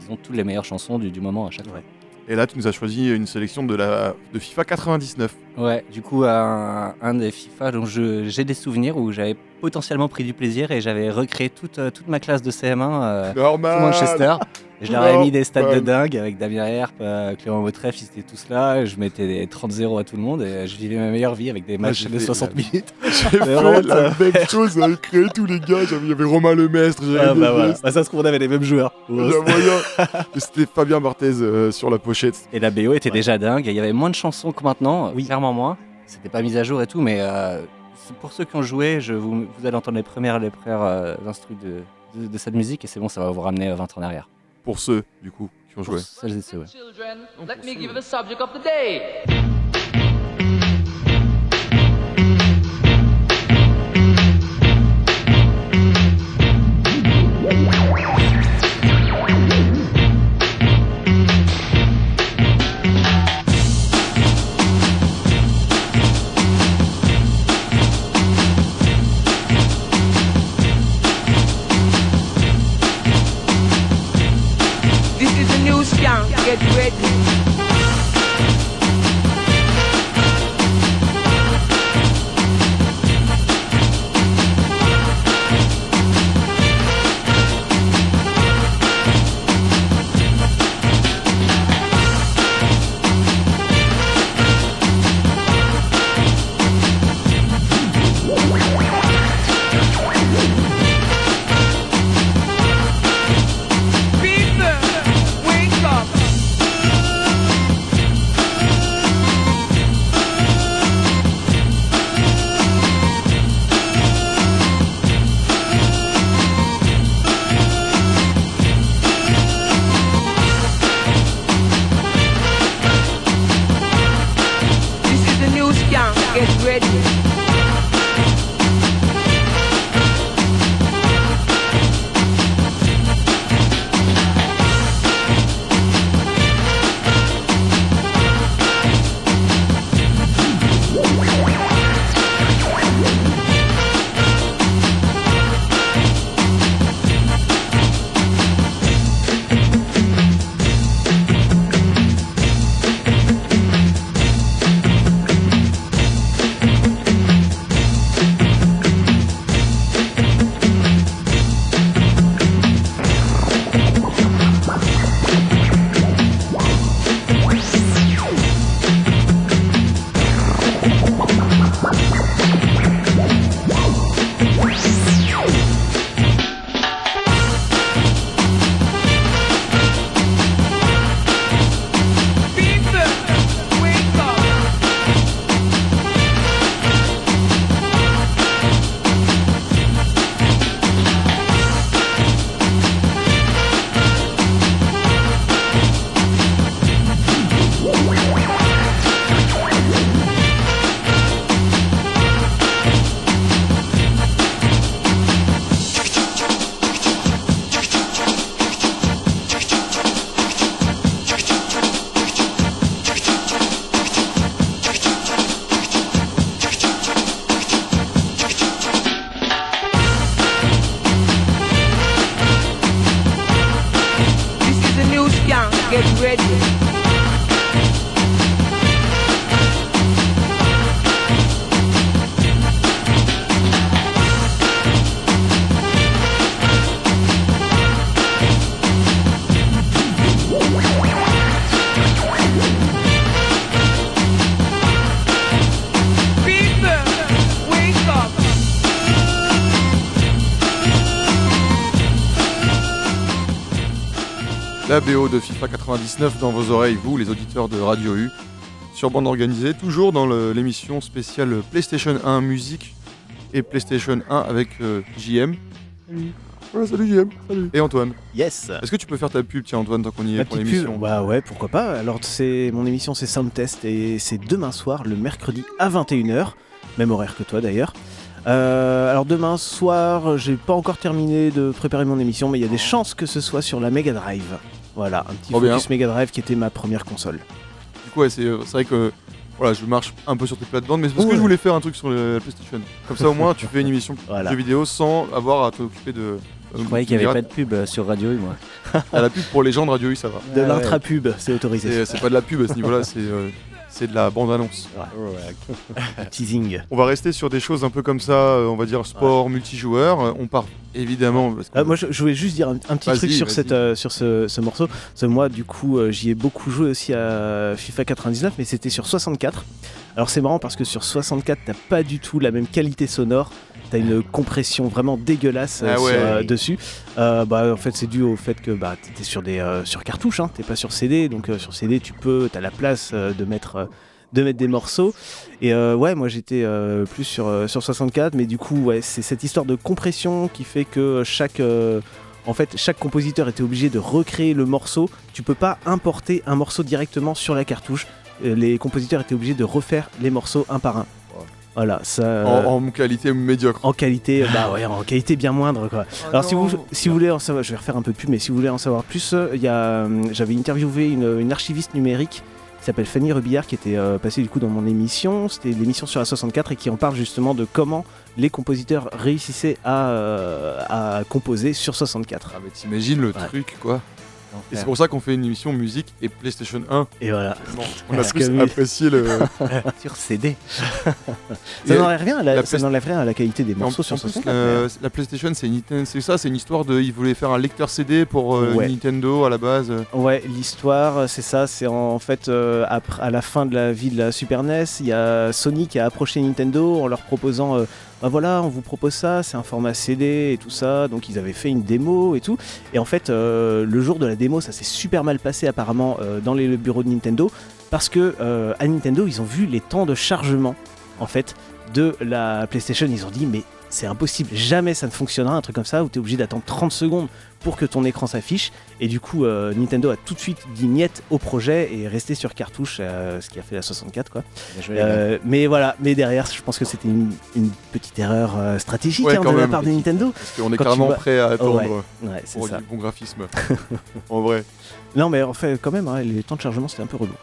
ils ont toutes les meilleures chansons du, du moment à chaque fois. Et là, tu nous as choisi une sélection de, la, de FIFA 99. Ouais, du coup, un, un des FIFA dont j'ai des souvenirs où j'avais potentiellement pris du plaisir et j'avais recréé toute, euh, toute ma classe de CM1 euh, Normal. Manchester. [LAUGHS] Je leur avais mis des stats de Normal. dingue avec Damien Herp, euh, Clément Motreff, ils étaient tous là. Je mettais des 30-0 à tout le monde et je vivais ma meilleure vie avec des matchs j'ai de fait 60 la- minutes. [LAUGHS] J'ai fait la même chose, j'avais créé tous les gars. Il y avait Romain Lemestre, j'avais Ah bah voilà. Bah, ça se trouve, on avait les mêmes joueurs. C'était Fabien Barthez euh, sur la pochette. Et la BO était Ouais. déjà dingue. Il y avait moins de chansons que maintenant, Oui. clairement moins. C'était pas mis à jour et tout, mais euh, pour ceux qui ont joué, je, vous, vous allez entendre les premières, les premières euh, instrus de, de, de cette musique et c'est bon, ça va vous ramener euh, 20 ans en arrière. Pour ceux, du coup, qui ont Pour joué. celles et ceux, ouais. De FIFA 99 dans vos oreilles, vous les auditeurs de Radio U, sur bande organisée, toujours dans l'émission spéciale PlayStation 1 musique et PlayStation 1 avec euh, JM. Salut. Ouais, salut JM. Salut. Et Antoine. Yes Est-ce que tu peux faire ta pub, tiens Antoine, tant qu'on y est Ma pour petite l'émission pub, bah ouais, pourquoi pas. Alors c'est mon émission, c'est Soundtest et c'est demain soir, le mercredi à 21h, même horaire que toi d'ailleurs. Euh, alors demain soir, j'ai pas encore terminé de préparer mon émission, mais il y a des chances que ce soit sur la Mega Drive. Voilà, un petit bien. focus Mega Drive qui était ma première console. Du coup, ouais, c'est euh, c'est vrai que voilà, je marche un peu sur tes plates-bandes, mais c'est parce que Ouais. je voulais faire un truc sur le- la PlayStation. Comme ça, au moins, tu [LAUGHS] fais une émission Voilà. jeux vidéo sans avoir à t'occuper de. euh, Je croyais qu'il n'y avait pas de pub euh, sur Radio U, moi. [LAUGHS] À la pub pour les gens de Radio U, ça va. De Ouais, l'intra-pub, c'est autorisé. C'est c'est pas de la pub à ce niveau-là, c'est euh, c'est de la bande-annonce. [LAUGHS] Teasing. On va rester sur des choses un peu comme ça, euh, on va dire sport, multijoueur. Euh, On part évidemment. parce que- Ah, moi, je, je voulais juste dire un, un petit Vas-y, truc sur, vas-y. cette, euh, sur ce, ce morceau. Parce que moi, du coup, euh, j'y ai beaucoup joué aussi à FIFA 99, mais c'était sur 64. Alors, c'est marrant parce que sur 64, t'as pas du tout la même qualité sonore. T'as une compression vraiment dégueulasse euh, Ah ouais. sur, euh, dessus. Euh, bah, en fait, c'est dû au fait que bah, t'étais sur des euh, sur cartouches, hein, t'es pas sur CD. Donc, euh, sur CD, tu peux, t'as la place euh, de mettre. euh, de mettre des morceaux et euh, ouais moi j'étais euh, plus sur, euh, sur 64 mais du coup ouais c'est cette histoire de compression qui fait que chaque euh, en fait chaque compositeur était obligé de recréer le morceau tu peux pas importer un morceau directement sur la cartouche Euh, les compositeurs étaient obligés de refaire les morceaux un par un voilà ça euh, en, en qualité médiocre. en qualité, euh, bah [LAUGHS] ouais, en qualité bien moindre quoi. Alors si vous, si vous voulez en savoir, je vais refaire un peu de pub, mais si vous voulez en savoir plus, euh, il y a, euh, j'avais interviewé une, une archiviste numérique qui s'appelle Fanny Rebillard qui était euh, passée du coup dans mon émission. C'était l'émission sur la 64 et qui en parle justement de comment les compositeurs réussissaient à, euh, à composer sur 64. Ah, mais t'imagines le Ouais. truc quoi. Et c'est pour ça qu'on fait une émission musique et PlayStation 1. Et voilà. On a Parce plus que oui. apprécié le. [LAUGHS] sur CD. [LAUGHS] Ça n'enlève rien, à la, la ça Play- n'enlève rien à la qualité des En- morceaux en sur plus, 64. la, la PlayStation, c'est Nintendo- c'est ça, c'est une histoire de. Ils voulaient faire un lecteur CD pour euh, Ouais. Nintendo à la base. Ouais, l'histoire, c'est ça. C'est en fait euh, à la fin de la vie de la Super NES, il y a Sony qui a approché Nintendo en leur proposant, euh, bah voilà, on vous propose ça, c'est un format CD et tout ça. Donc ils avaient fait une démo et tout. Et en fait, euh, le jour de la démo, ça s'est super mal passé apparemment euh, dans les bureaux de Nintendo parce que euh, à Nintendo, ils ont vu les temps de chargement en fait de la PlayStation. Ils ont dit mais c'est impossible, jamais ça ne fonctionnera un truc comme ça où tu es obligé d'attendre 30 secondes pour que ton écran s'affiche. Et du coup, euh, Nintendo a tout de suite dit niet au projet et est resté sur cartouche, euh, ce qui a fait la 64 quoi. Euh, mais voilà, mais derrière, je pense que c'était une, une petite erreur stratégique Ouais, hein, de la part de Nintendo. Parce qu'on est Quand carrément prêt à attendre Ouais, c'est pour ça. du bon graphisme. [LAUGHS] en vrai. Non, mais en fait, quand même, hein, les temps de chargement c'était un peu relou.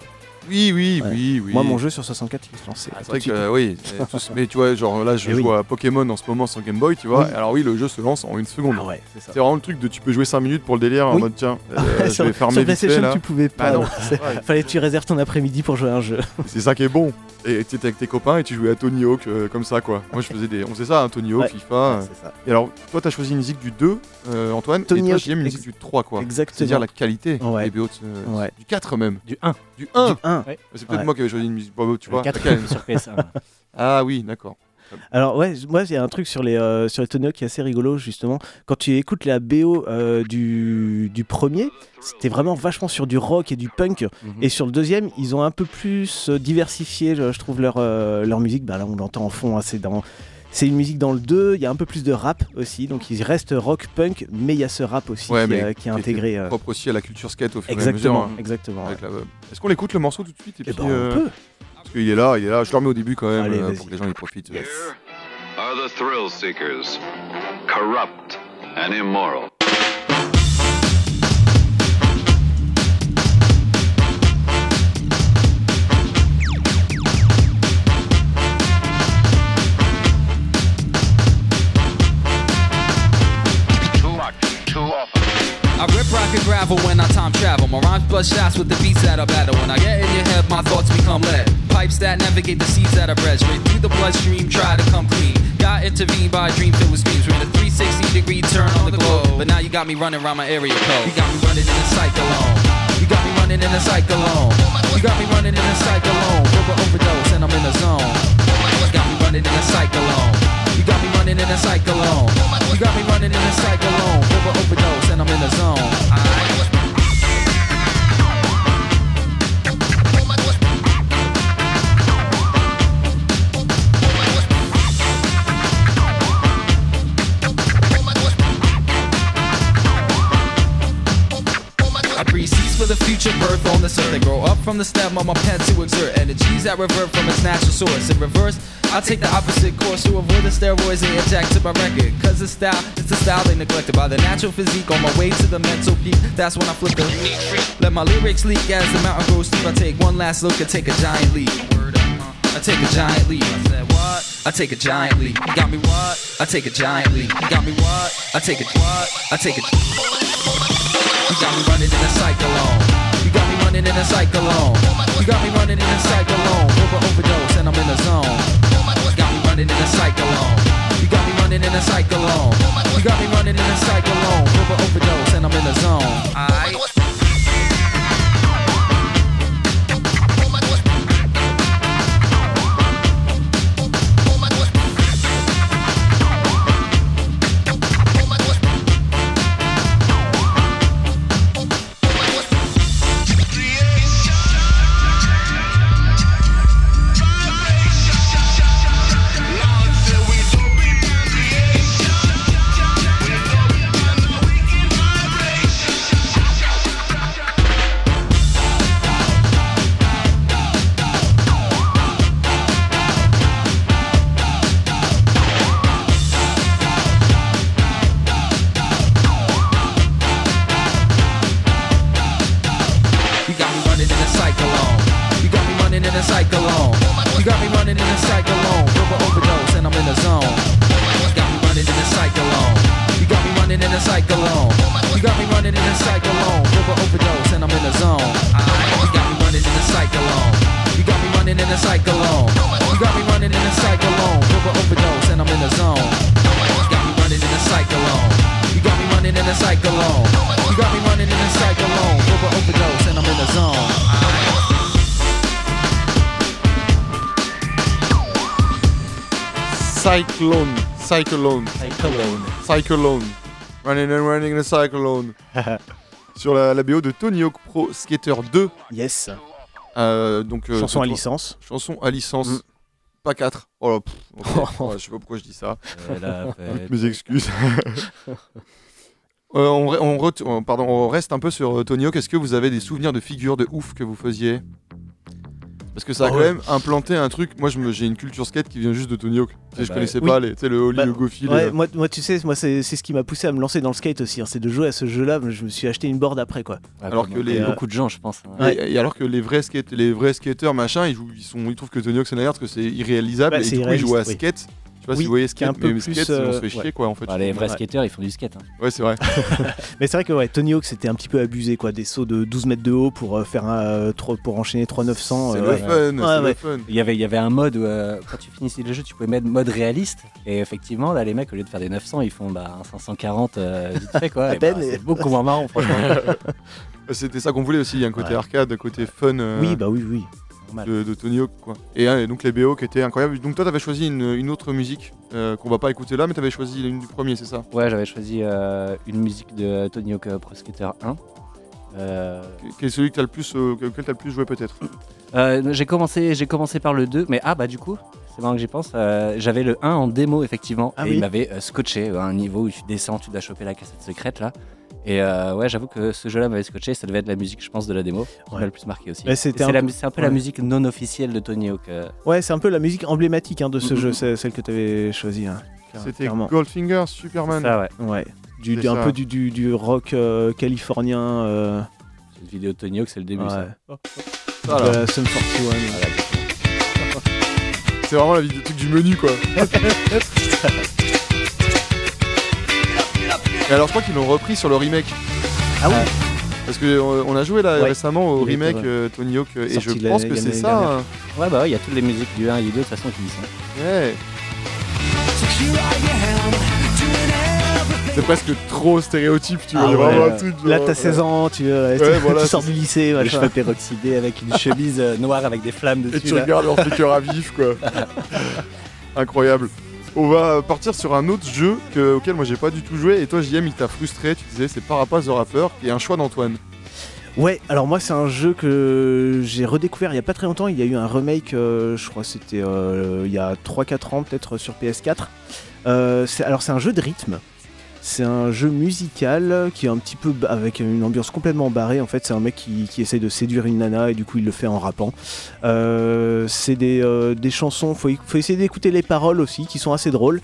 Oui, oui, Ouais. oui, oui. Moi, mon jeu sur 64, il se lançait. Ah, c'est vrai que euh, oui, tous- mais tu vois, genre là je Eh joue oui. à Pokémon en ce moment sur Game Boy, tu vois. Oui. Alors oui, le jeu se lance en une seconde. Ah ouais, c'est vraiment le truc de tu peux jouer 5 minutes pour le délire en mode tiens, [LAUGHS] euh, je sur, vais farmer sur vite fait PlayStation, là. tu pouvais pas. Bah non. [LAUGHS] Ouais. Fallait que tu réserves ton après-midi pour jouer à un jeu. C'est ça qui est bon. Et tu étais avec tes copains et tu jouais à Tony Hawk euh, comme ça quoi. Moi je faisais des. On faisait ça, hein, Tony Hawk, Ouais. FIFA. euh. c'est ça. Et alors, toi t'as choisi une musique du 2, euh, Antoine, Tony et toi Hawk, une musique du 3 quoi. Exactement. C'est-à-dire la qualité Ouais. des BO Ouais. du 4 même. Du 1. Du 1 Du 1. C'est peut-être Ouais. moi qui avais choisi une musique. Tu vois. Le 4 laquelle sur PS1. Ah oui, d'accord. Alors ouais, moi il y a un truc sur les euh, sur les Tony Hawk qui est assez rigolo justement. Quand tu écoutes la BO euh, du, du premier, c'était vraiment vachement sur du rock et du punk. Mhm. Et sur le deuxième, ils ont un peu plus euh, diversifié, je, je trouve leur euh, leur musique. Bah là on l'entend en fond, hein, c'est dans c'est une musique dans le 2, il y a un peu plus de rap aussi, donc il reste rock, punk, mais il y a ce rap aussi Ouais, qui, euh, est intégré. Propre aussi à la culture skate au fur et à exactement, mesure. hein, exactement. avec la- Est-ce qu'on l'écoute le morceau tout de suite? Et Et puis, ben, euh, on peut. Parce qu'il est là, il est là. Je le remets au début quand même Allez, euh, pour que les gens y profitent. Yes. are the thrill seekers, corrupt and immoral. And gravel when I time travel. My rhymes bust shots with the beats that I battle. When I get in your head, my thoughts become lead. Pipes that navigate the seas that are bred straight through the bloodstream. Try to come clean. Got intervened by a dream filled with schemes. We're in a 360 degree turn on the globe. But now you got me running around my area code. You got me running in a cyclone. You got me running in a cyclone. You got me running in a cyclone. River overdose and I'm in the zone. You got me running in a cyclone. Running in a cyclone. You got me running in a cyclone. River overdose and I'm in the zone. I for the future birth on this earth. They grow up from the stem of my pen to exert energies that revert from its natural source. In reverse, I take the opposite course to avoid the steroids they inject to my record. Cause the style, it's the style they neglected by the natural physique on my way to the mental peak. That's when I flip the Let my lyrics leak as the mountain grows steep. I take one last look and take a giant leap. I take a giant leap. I said what? I take a giant leap. You got me what? I take a giant leap. You got me what? I take a what? I take a you got me running in a cyclone. You got me running in a cyclone. You got me running in a cyclone. Over overdose and I'm in the zone. Running in a cyclone. You got me running in a cyclone. You got me running in a cyclone. Over overdose and I'm in the zone. Aight. Cyclone, Cyclone, Cyclone. Running and running the Cyclone. [LAUGHS] Sur la, la BO de Tony Hawk Pro Skater 2. Yes. euh, donc, euh, Chanson à licence. Chanson à licence. Mm. Pas 4. Oh là, pff. [LAUGHS] Ouais, je sais pas pourquoi je dis ça. Euh. [LAUGHS] Mes excuses. Euh, on, on pardon, reste un peu sur Tony Hawk. Est-ce que vous avez des souvenirs de figures de ouf que vous faisiez? Parce que ça a Ah quand ouais. même implanté un truc. Moi, j'ai une culture skate qui vient juste de Tony Hawk. Tu sais, Ah je bah, connaissais pas les, le Holly, Bah, le Goofy. Ouais, le- moi, moi, tu sais, moi, c'est c'est ce qui m'a poussé à me lancer dans le skate aussi. hein, c'est de jouer à ce jeu-là. Je me suis acheté une board après, quoi. Ouais, Alors que les- comme beaucoup de gens, je pense. hein. Ouais. Et, et alors que les vrais, skate, les vrais skateurs, machin, ils, jouent, ils, sont, ils trouvent que Tony Hawk c'est la merde, parce que c'est irréalisable. Bah, et du coup, ils jouent à irréaliste, Tu vois, Oui, si vous voyez qui est skate, un peu mais plus, skate, on se fait euh, chier, ouais. quoi, en fait. Enfin, les vrais Ouais. skateurs, ils font du skate. hein. Ouais, c'est vrai. [LAUGHS] [LAUGHS] Mais c'est vrai que ouais, Tony Hawk c'était un petit peu abusé quoi, des sauts de 12 mètres de haut pour euh, faire un, euh, pour enchaîner 3900. C'est euh, le ouais. fun, Ouais, c'est ouais. le fun. Il y avait, il y avait un mode où, euh, quand tu finissais le jeu, tu pouvais mettre mode réaliste. Et effectivement, là, les mecs, au lieu de faire des 900, ils font bah, un 540 euh, vite fait, quoi. [LAUGHS] À peine, bah, et- C'est beaucoup moins marrant, franchement. C'était ça qu'on voulait aussi, il y a un côté Ouais. arcade, un côté fun euh, Oui, bah oui, oui. De, de Tony Hawk. Quoi. Et, hein, et donc les BO qui étaient incroyables. Donc toi, t'avais choisi une, une autre musique euh, qu'on va pas écouter là, mais t'avais choisi une du premier, c'est ça? Ouais, j'avais choisi euh, une musique de Tony Hawk Pro Skater 1. Euh, Quel est celui que t'as le plus, euh, auquel t'as le plus joué peut-être? [CLEARS THROAT] Euh, j'ai commencé, j'ai commencé par le 2, mais ah bah du coup, c'est marrant que j'y pense. euh, J'avais le 1 en démo effectivement, Ah et oui. il m'avait euh, scotché à un niveau où tu descends, tu dois choper la cassette secrète là. Et euh, ouais, j'avoue que ce jeu-là m'avait scotché, ça devait être la musique, je pense, de la démo, qui Ouais. m'a le plus marqué aussi. Mais Et c'était C'est un la peu- mu- c'est un peu la musique non officielle de Tony Hawk. euh. Ouais, c'est un peu la musique emblématique hein, de ce Mhm. jeu, c'est celle que t'avais choisie. hein, C'était clairement. Goldfinger, Superman. Ça, ouais. Ouais. Du, C'est du- un peu du, du, du rock euh, californien. euh, Cette vidéo de Tony Hawk, c'est le début. ouais. Ça. Voilà. La Sum 41. C'est vraiment la vidéo truc du menu quoi. [LAUGHS] Et alors je crois qu'ils l'ont repris sur le remake. Ah oui Parce que euh, a joué là Ouais. récemment au Il était, remake ouais. euh, Tony Hawk euh, et je pense que c'est ça. dernière. hein. Ouais, bah ouais, il y a toutes les musiques du 1 et du 2 de toute façon qui y sont. Ouais. C'est presque trop stéréotype, tu vois. Ah ouais. truc. Là, t'as euh, 16 ans, tu, tu- [LAUGHS] Ouais, voilà, tu sors du lycée, Les cheveux peroxydés avec une [LAUGHS] chemise noire avec des flammes Et dessus. tu là. regardes en flicker à vif, quoi. [LAUGHS] Incroyable. On va partir sur un autre jeu que- auquel moi j'ai pas du tout joué. Et toi, JM, il t'a frustré. Tu disais, c'est Parapaz the Rapper, est un choix d'Antoine. Ouais, alors moi c'est un jeu que j'ai redécouvert il y a pas très longtemps. Il y a eu un remake, euh, je crois c'était euh, il y a 3-4 ans peut-être sur PS4. Euh, alors c'est un jeu de rythme. C'est un jeu musical qui est un petit peu avec une ambiance complètement barrée. En fait, c'est un mec qui, qui essaye de séduire une nana et du coup il le fait en rappant. Euh, c'est des, euh, des chansons, faut, faut essayer d'écouter les paroles aussi qui sont assez drôles.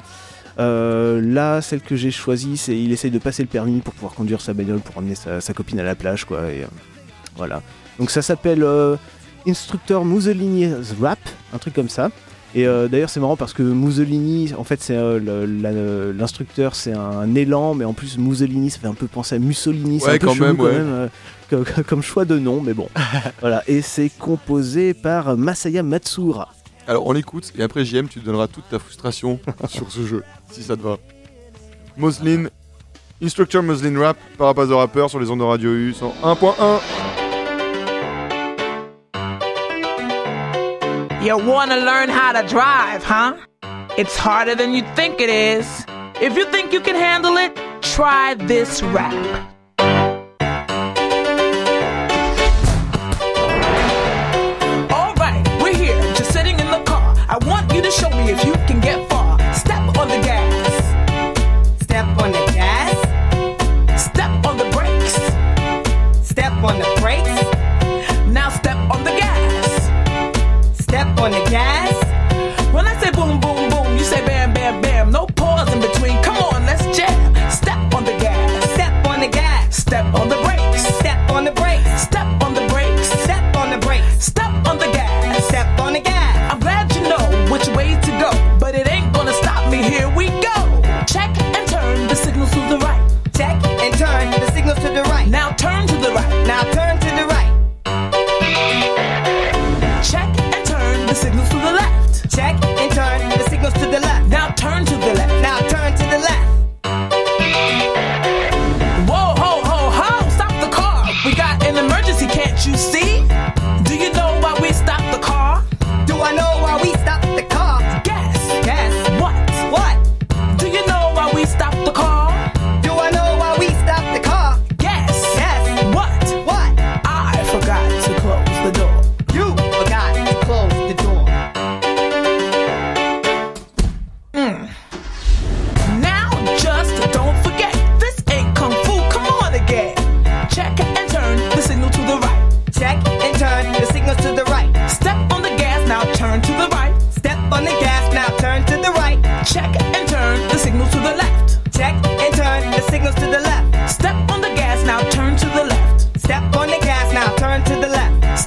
Euh, là, celle que j'ai choisie, c'est il essaye de passer le permis pour pouvoir conduire sa bagnole pour emmener sa, copine à la plage, quoi. Voilà. Donc ça s'appelle Instructeur Mussolini's Rap, un truc comme ça. Et euh, d'ailleurs c'est marrant parce que Mussolini, en fait c'est euh, l'instructeur c'est un élan, mais en plus Mussolini ça fait un peu penser à Mussolini, c'est Ouais, un peu quand chelou même, quand même, euh, comme, comme choix de nom, mais bon. [LAUGHS] voilà. Et c'est composé par Masaya Matsuura. Alors on l'écoute et après JM, tu te donneras toute ta frustration [LAUGHS] sur ce jeu, si ça te va. Moslin, Instructor Moslin Rap, Parapaz the Rapper sur les ondes de Radio U 101.1. You wanna learn how to drive, huh? It's harder than you think it is. If you think you can handle it, try this rap. Alright, we're here, just sitting in the car. I want you to show me if you on the gas,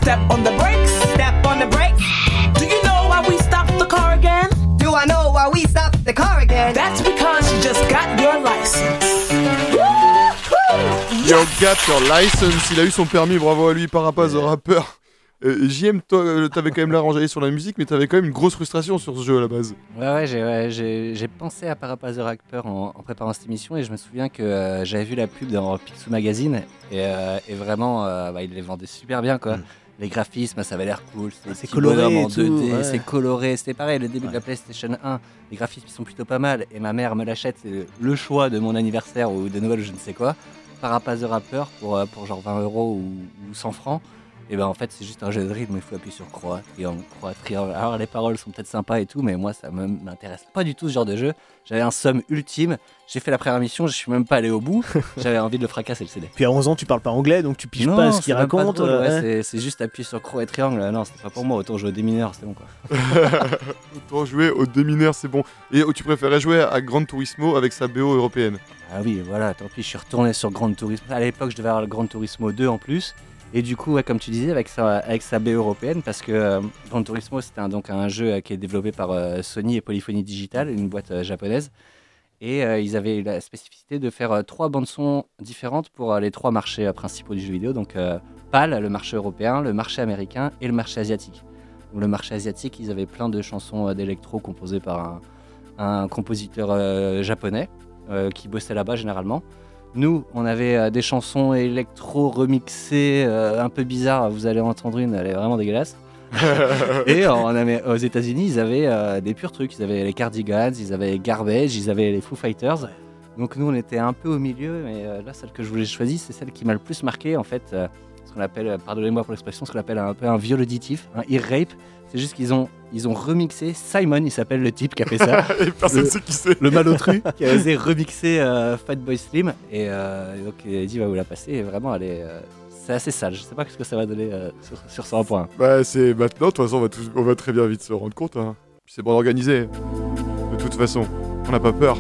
Step on the brakes, step on the brakes. Do you know why we stopped the car again? Do I know why we stopped the car again? That's because you just got your license. Yo, got your license. Il a eu son permis, bravo à lui, Parapaz, le rappeur. Euh, JM, toi, euh, t'avais quand même l'arrangé sur la musique, mais t'avais quand même une grosse frustration sur ce jeu à la base. Ouais, ouais, j'ai, pensé à Parapaz the Rapper en, préparant cette émission et je me souviens que euh, j'avais vu la pub dans Picsou Magazine et, euh, vraiment, bah, il les vendait super bien quoi. Mm. Les graphismes, ça avait l'air cool. C'est coloré bonhommes et en tout, 2D, ouais. c'est coloré. C'était pareil, le début Ouais. de la PlayStation 1, les graphismes ils sont plutôt pas mal et ma mère me l'achète, c'est le choix de mon anniversaire ou de Noël ou je ne sais quoi. Parapaz the Rapper pour, euh, pour genre 20 euros ou, ou 100 francs. Et ben en fait c'est juste un jeu de rythme, il faut appuyer sur croix, triangle, croix, triangle. Alors les paroles sont peut-être sympas et tout, mais moi ça me- m'intéresse pas du tout ce genre de jeu. J'avais un somme ultime, j'ai fait la première mission, je suis même pas allé au bout, [LAUGHS] j'avais envie de le fracasser le CD. Puis à 11 ans, tu parles pas anglais, donc tu piges Non, pas ce qu'il raconte. ouais, euh, c'est- c'est juste appuyer sur croix et triangle. Non, c'était pas pour moi, autant jouer au démineur, c'est bon quoi. [LAUGHS] Autant jouer au démineur, c'est bon. Et oh, tu préférais jouer à Gran Turismo avec sa BO européenne? Ah oui, voilà, tant pis, je suis retourné sur Grand Turismo. À l'époque, je devais avoir le Grand Turismo 2 en plus. Et du coup, comme tu disais, avec sa, avec baie européenne, parce que euh, Gran Turismo, c'était un, donc un jeu euh, qui est développé par euh, Sony et Polyphony Digital, une boîte euh, japonaise. Et ils avaient la spécificité de faire trois bandes-son différentes pour les trois marchés principaux du jeu vidéo. Donc PAL, le marché européen, le marché américain et le marché asiatique. Donc, le marché asiatique, ils avaient plein de chansons d'électro composées par un, un compositeur japonais qui bossait là-bas généralement. Nous, on avait euh, des chansons électro remixées, euh, un peu bizarres. Vous allez en entendre une, elle est vraiment dégueulasse. [LAUGHS] Et en Amé- aux États-Unis, ils avaient euh, des purs trucs. Ils avaient les Cardigans, ils avaient Garbage, ils avaient les Foo Fighters. Donc nous, on était un peu au milieu, mais euh, là, celle que je voulais choisir, c'est celle qui m'a le plus marqué, en fait. euh, ce qu'on appelle, euh, pardonnez-moi pour l'expression, ce qu'on appelle un peu un viol auditif, un ear rape. C'est juste qu'ils ont, ils ont remixé. Simon, il s'appelle le type qui a fait ça. [LAUGHS] Et personne Le- sait qui c'est. le malotru qui a osé remixer euh, Fatboy Slim et, euh, et donc il a dit va vous la passer et vraiment elle est euh, c'est assez sale je sais pas ce que ça va donner euh, sur, sur 100 points Bah, c'est maintenant, de toute façon, on va, tous- on va très bien vite se rendre compte. Hein. C'est bon organisé. De toute façon, on n'a pas peur.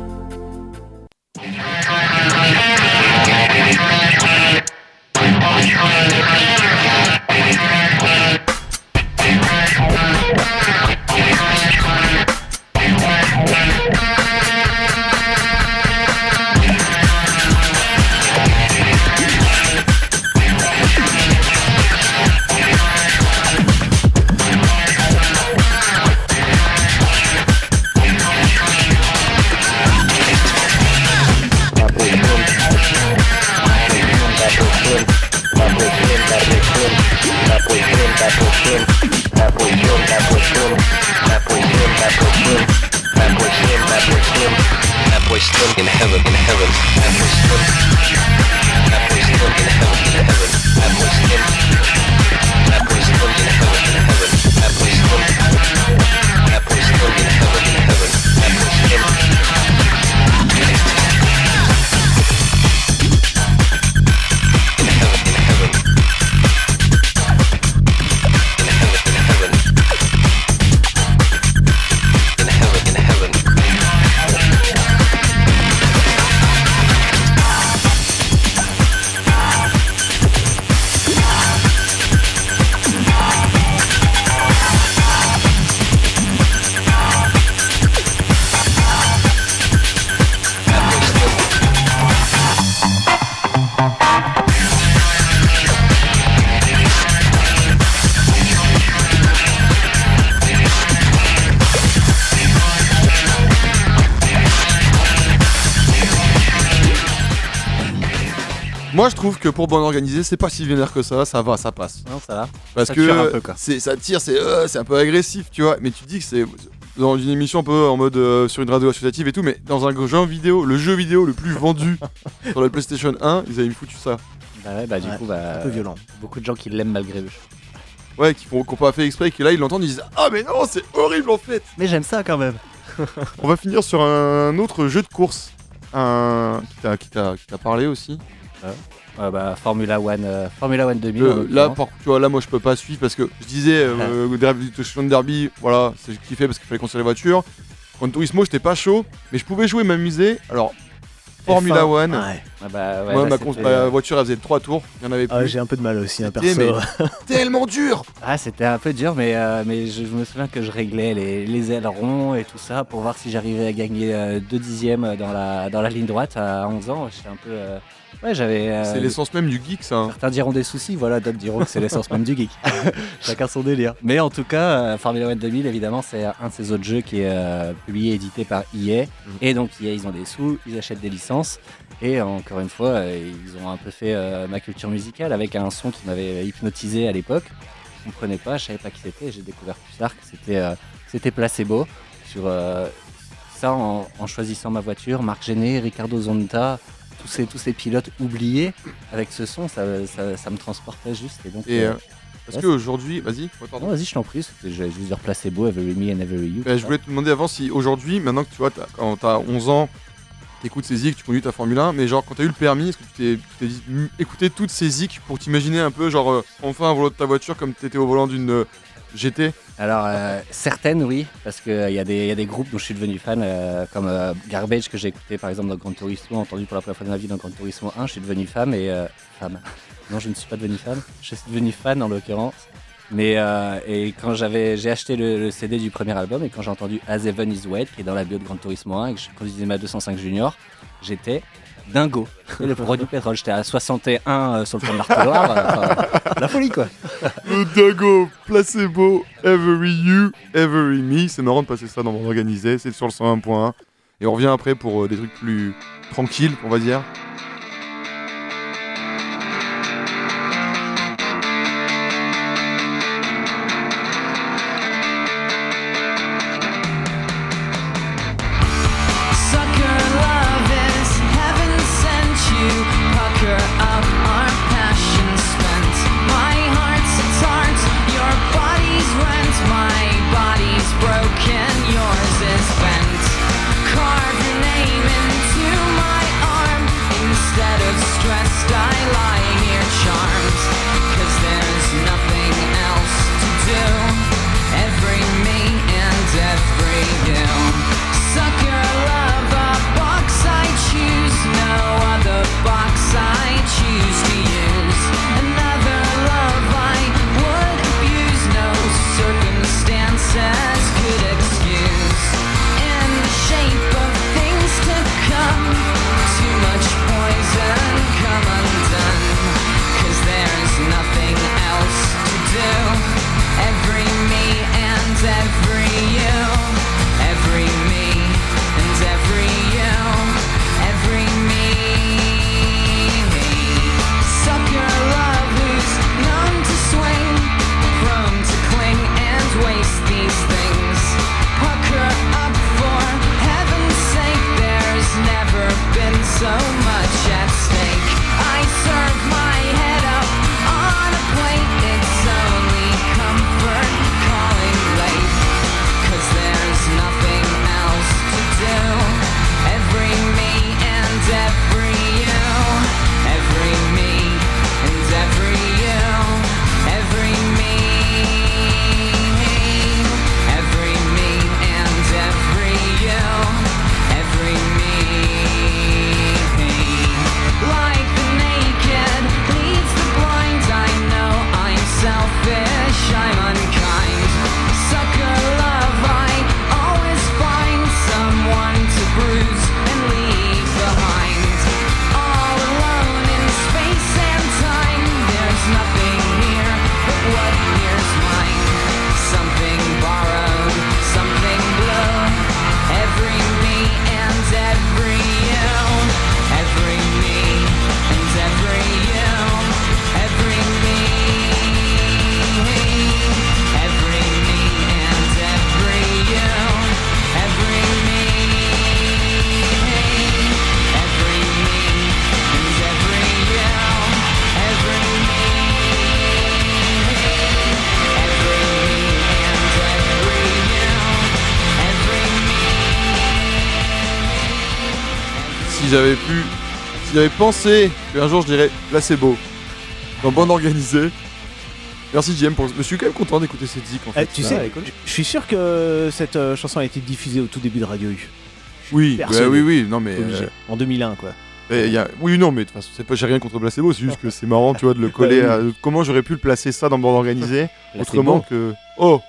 Que pour bon organisé, c'est pas si vénère que ça. Ça va, ça passe. non ça va Parce Ça tire un que peu, quoi. c'est ça tire, c'est euh, c'est un peu agressif, tu vois. Mais tu dis que c'est dans une émission un peu en mode euh, sur une radio associative et tout, mais dans un jeu vidéo, le jeu vidéo le plus vendu [LAUGHS] sur la PlayStation 1, ils avaient foutu ça. bah ouais bah du Ouais, coup bah Un peu violent. beaucoup de gens qui l'aiment malgré eux Ouais, qui font, qui ont pas fait exprès, qui là ils l'entendent, ils disent Ah, mais non, c'est horrible en fait. mais j'aime ça quand même [LAUGHS] On va finir sur un autre jeu de course. Un qui t'a- qui t'a qui t'a parlé aussi. Ouais, bah Formula One euh, Formula One 2000 Le- en là, par, tu vois, là, moi, je peux pas suivre parce que je disais, euh, Derby, Touchdown Derby, voilà, c'est ce qu'il fait parce qu'il fallait construire les voitures. Grand Turismo, j'étais pas chaud, mais je pouvais jouer, m'amuser. Alors, Formula F1, One, Ouais. Ah bah, ouais, Moi, là, ma, euh, voiture, elle faisait 3 tours. Il y en avait Ah, plus. j'ai un peu de mal aussi, un C'était, perso. [LAUGHS] Tellement dur Ah, c'était un peu dur, mais, euh, mais je, je me souviens que je réglais les, les ailerons et tout ça pour voir si j'arrivais à gagner 2 dixièmes dans la, dans la ligne droite à 11 ans. J'étais un peu. euh, Ouais, j'avais. euh, C'est l'essence même du geek, ça. hein. Certains diront des soucis, voilà, d'autres diront que c'est l'essence même du geek. [LAUGHS] Chacun son délire. Mais en tout cas, euh, Formula One 2000, évidemment, c'est un de ces autres jeux qui est euh, publié et édité par EA. Et donc, EA, ils ont des sous, ils achètent des licences. Et encore une fois, euh, ils ont un peu fait euh, ma culture musicale avec un son qui m'avait hypnotisé à l'époque. Je comprenais pas, je savais pas qui c'était. J'ai découvert plus tard que c'était euh, c'était Placebo. Sur euh, ça, en, en choisissant ma voiture, Marc Genet, Ricardo Zonta, tous ces, tous ces pilotes oubliés, avec ce son, ça, ça, ça me transportait juste. Et donc, Et euh, euh, parce ouais, qu'aujourd'hui. Vas-y, pardon. vas-y, je t'en prie, j'allais juste dire Placebo, Every Me and Every You. Bah, je voulais te demander avant si aujourd'hui, maintenant que tu vois, t'as- quand t'as 11 ans, t'écoutes ces zik, tu conduis ta Formule 1, mais genre quand t'as eu le permis, est-ce que tu t'es- écouter toutes ces zik pour t'imaginer un peu, genre, euh, enfin un volant de ta voiture comme t'étais au volant d'une euh, GT Alors, euh, certaines, oui, parce qu'il des- y a des groupes dont je suis devenu fan, euh, comme euh, Garbage, que j'ai écouté par exemple dans Gran Turismo, entendu pour la première fois de ma vie dans Gran Turismo 1, je suis devenu fan et. euh, femme. Non, je ne suis pas devenu fan, je suis devenu fan en l'occurrence. Mais euh, et quand j'avais, j'ai acheté le, CD du premier album et quand j'ai entendu As Heaven Is Wet, qui est dans la bio de Gran Turismo 1, et que je conduisais ma 205 Junior, j'étais dingo. Et le produit pétrole, j'étais à 61 euh, sur le pont de l'Artois, enfin, la folie quoi. [LAUGHS] Le Dago, placebo, every you, every me. C'est marrant de passer ça dans mon organisé, c'est sur le 101.1. Et on revient après pour euh, des trucs plus tranquilles, on va dire. Pensé qu'un jour je dirais placebo dans bande organisée. Merci JM pour. Je suis quand même content d'écouter cette zik en Eh, fait. tu sais, avec- je- suis sûr que cette euh, chanson a été diffusée au tout début de Radio U. Oui, bah oui, oui, non mais. Euh, En 2001, quoi. Et il y a- Oui, non, mais de toute façon, pas, j'ai rien contre Placebo, c'est juste que c'est marrant, tu vois, de le coller à. Comment j'aurais pu le placer ça dans bande organisée [LAUGHS] autrement que. Oh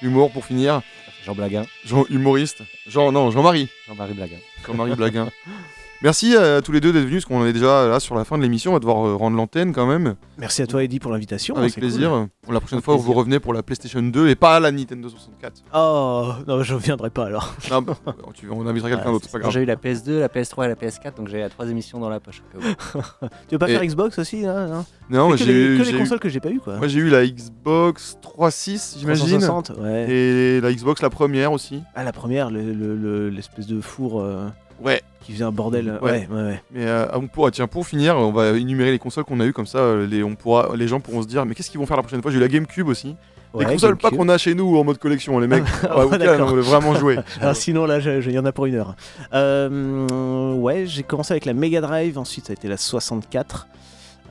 Humour pour finir. Jean Blaguin, Jean humoriste. Jean, non, Jean-Marie. Jean-Marie Blaguin. Jean-Marie Blaguin. [LAUGHS] Merci à tous les deux d'être venus, parce qu'on est déjà là sur la fin de l'émission, on va devoir euh, rendre l'antenne quand même. Merci à toi, Eddie, pour l'invitation. Avec plaisir. cool. La prochaine fois, plaisir. vous revenez pour la PlayStation 2 et pas la Nintendo 64. Oh, non, je viendrai pas alors. Non, bah, [LAUGHS] tu, on invitera quelqu'un d'autre, c'est pas grave. J'ai eu la PS2, la PS3 et la PS4, donc j'ai la trois émissions dans la poche. au cas où. [LAUGHS] Tu veux pas Et- faire Xbox aussi là, non Non, Mais que j'ai les, eu- que j'ai les eu- consoles que j'ai pas eu quoi. Moi j'ai eu la Xbox 360 j'imagine. 360, ouais. Et la Xbox la première aussi. Ah, la première, le- le- le- l'espèce de four euh, Ouais. qui faisait un bordel. Ouais. Ouais, ouais, ouais. Mais euh, on pourra, tiens, pour finir, on va énumérer les consoles qu'on a eu comme ça. euh, Les, on pourra, les gens pourront se dire, mais qu'est-ce qu'ils vont faire la prochaine fois? J'ai eu la GameCube aussi. Ouais, les consoles pas qu'on a chez nous en mode collection, les mecs. [LAUGHS] Ah, ouais, on vraiment jouer. Alors [LAUGHS] sinon là, il y en a pour une heure. Euh, ouais, j'ai commencé avec la Mega Drive, ensuite ça a été la 64.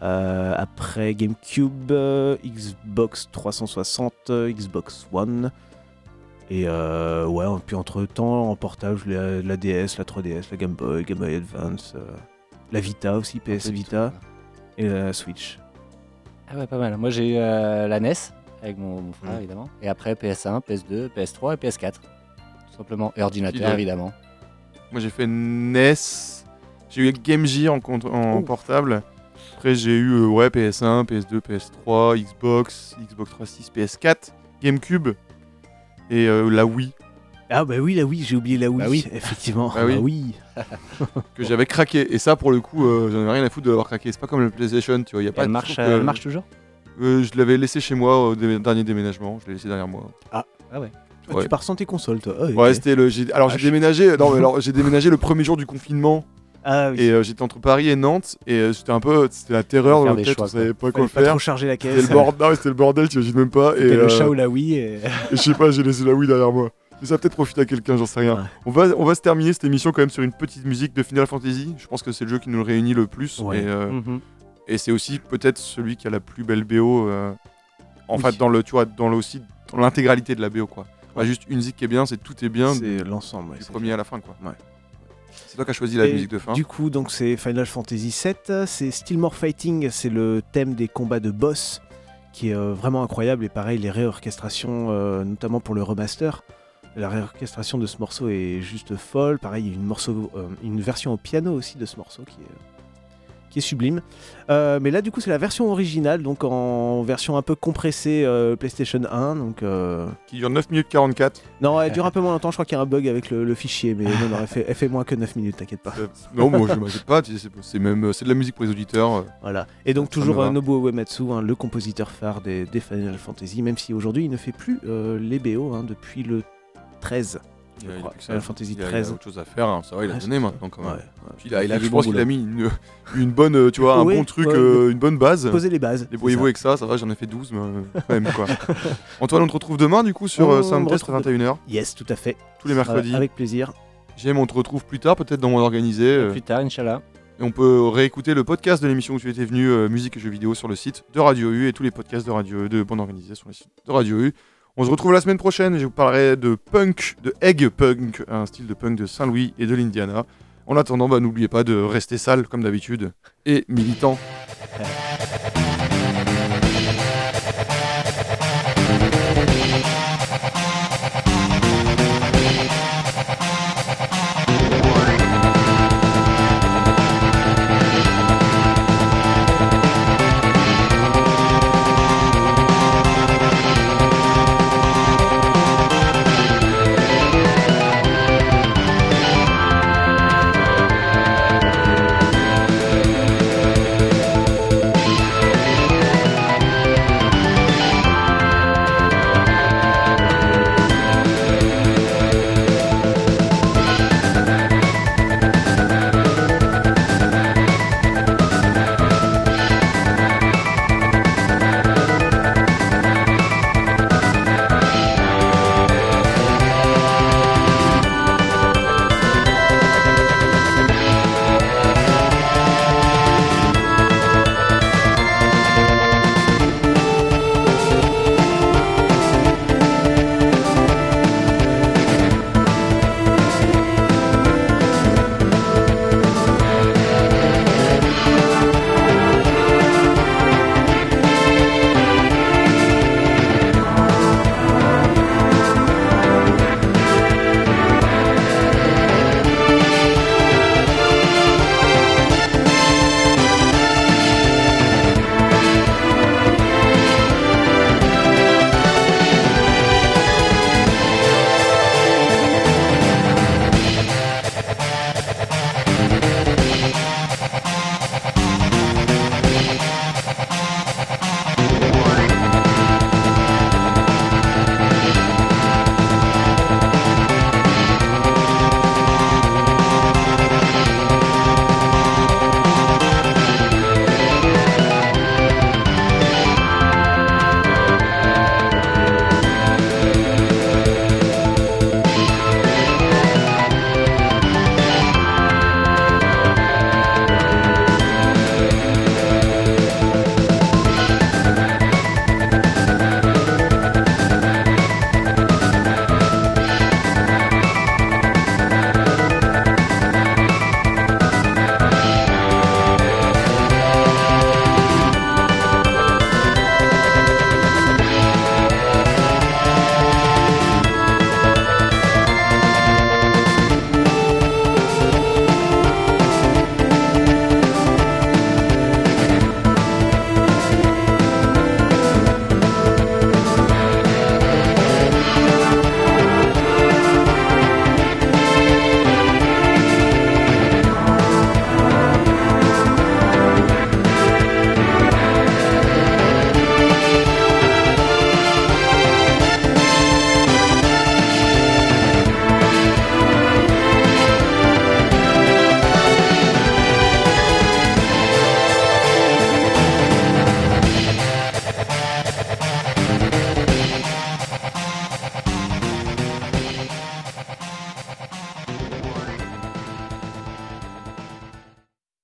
Euh, après GameCube, euh, Xbox 360, euh, Xbox One. Et euh, ouais, puis entre temps, en portage, la, la DS, la 3DS, la Game Boy, Game Boy Advance, euh, la Vita aussi, PS Vita, tout, et la Switch. Ah ouais, pas mal. Moi j'ai eu euh, la NES avec mon, mon frère Mm. évidemment. Et après PS1, PS2, PS3 et PS4. Tout simplement. Et ordinateur Fidèle. évidemment. Moi j'ai fait NES. J'ai eu Game Gear en, compte- en portable. Après j'ai eu euh, ouais, PS1, PS2, PS3, Xbox, Xbox 360, PS4, GameCube et euh, la Wii Ah bah oui, la Wii, j'ai oublié la Wii, Bah oui. effectivement. Bah oui. Oui. [LAUGHS] que j'avais craqué. Et ça pour le coup, euh, j'en avais rien à foutre de l'avoir craqué. C'est pas comme le PlayStation, tu vois. Y a pas elle de marche, truc, euh, euh, elle marche toujours? Euh, je l'avais laissé chez moi au dé- dernier déménagement, je l'ai laissé derrière moi. Ah ouais. Ah, Ouais. Tu pars sans tes consoles, toi. Ah, ok. Ouais, c'était le. j'ai- Alors j'ai Vache. déménagé. Non, mais alors j'ai déménagé le premier jour du confinement Ah oui. et euh, j'étais entre Paris et Nantes et euh, c'était un peu, c'était la terreur dans la tête, choix, on savait pas quoi pas faire. trop charger la C'était caisse. le bordel, c'était le bordel, tu imagines même pas. Et, C'était le euh, chat ou la Wii. Et... et [LAUGHS] je sais pas, j'ai laissé la Wii derrière moi. Mais ça a peut-être profité à quelqu'un, j'en sais rien. Ouais. On, va, on va se terminer cette émission quand même sur une petite musique de Final Fantasy. Je pense que c'est le jeu qui nous le réunit le plus. Ouais. Et, euh, Mhm. et c'est aussi peut-être celui qui a la plus belle BO. euh, en Oui. fait, dans le, tu vois, dans le aussi dans l'intégralité de la BO, quoi. Pas juste une musique qui est bien, c'est tout est bien du C'est l'ensemble. ouais, c'est premier à la fin, quoi. C'est toi qui as choisi la Et musique de fin. Du coup, donc c'est Final Fantasy VII, c'est Still More Fighting, c'est le thème des combats de boss qui est euh, vraiment incroyable et pareil les réorchestrations, euh, notamment pour le remaster. La réorchestration de ce morceau est juste folle. Pareil, il y a une, morceau, euh, une version au piano aussi de ce morceau qui est, qui est sublime. Euh, mais là, du coup, c'est la version originale, donc en version un peu compressée euh, PlayStation 1. Donc, euh, Qui dure 9 minutes 44. Non, elle dure un peu moins longtemps. Je crois qu'il y a un bug avec le, le fichier, mais non, non, elle fait, elle fait moins que 9 minutes, t'inquiète pas. Non, moi je m'inquiète pas, c'est même c'est de la musique pour les auditeurs. Voilà. Et donc toujours Nobuo Uematsu, hein, le compositeur phare des, des Final Fantasy, même si aujourd'hui il ne fait plus les BO hein, depuis le 13. Je crois. Final Fantasy il a- il a 13. autre chose à faire, hein. ça va, il a donné c'est maintenant quand même. Il a, il je pense qu'il a mis une, une bonne, euh, tu vois, un bon truc, euh, une bonne base. Poser les bases. Débrouillez-vous avec ça, ça va, j'en ai fait 12, mais euh, quand même quoi. [LAUGHS] Antoine, on te retrouve demain du coup sur euh, Soundtest à retrouve 21h, ça. Yes, tout à fait. tous les mercredis. Avec plaisir. J'aime, on te retrouve plus tard, peut-être dans mon organisé. euh, Plus tard, Inch'Allah. et on peut réécouter le podcast de l'émission où tu étais venu, euh, musique et jeux vidéo, sur le site de Radio U et tous les podcasts de Radio de bande organisée sur le site de Radio U. On se retrouve la semaine prochaine je vous parlerai de punk, de egg punk, un style de punk de Saint-Louis et de l'Indiana. En attendant, bah, n'oubliez pas de rester sale comme d'habitude et militant. [LAUGHS]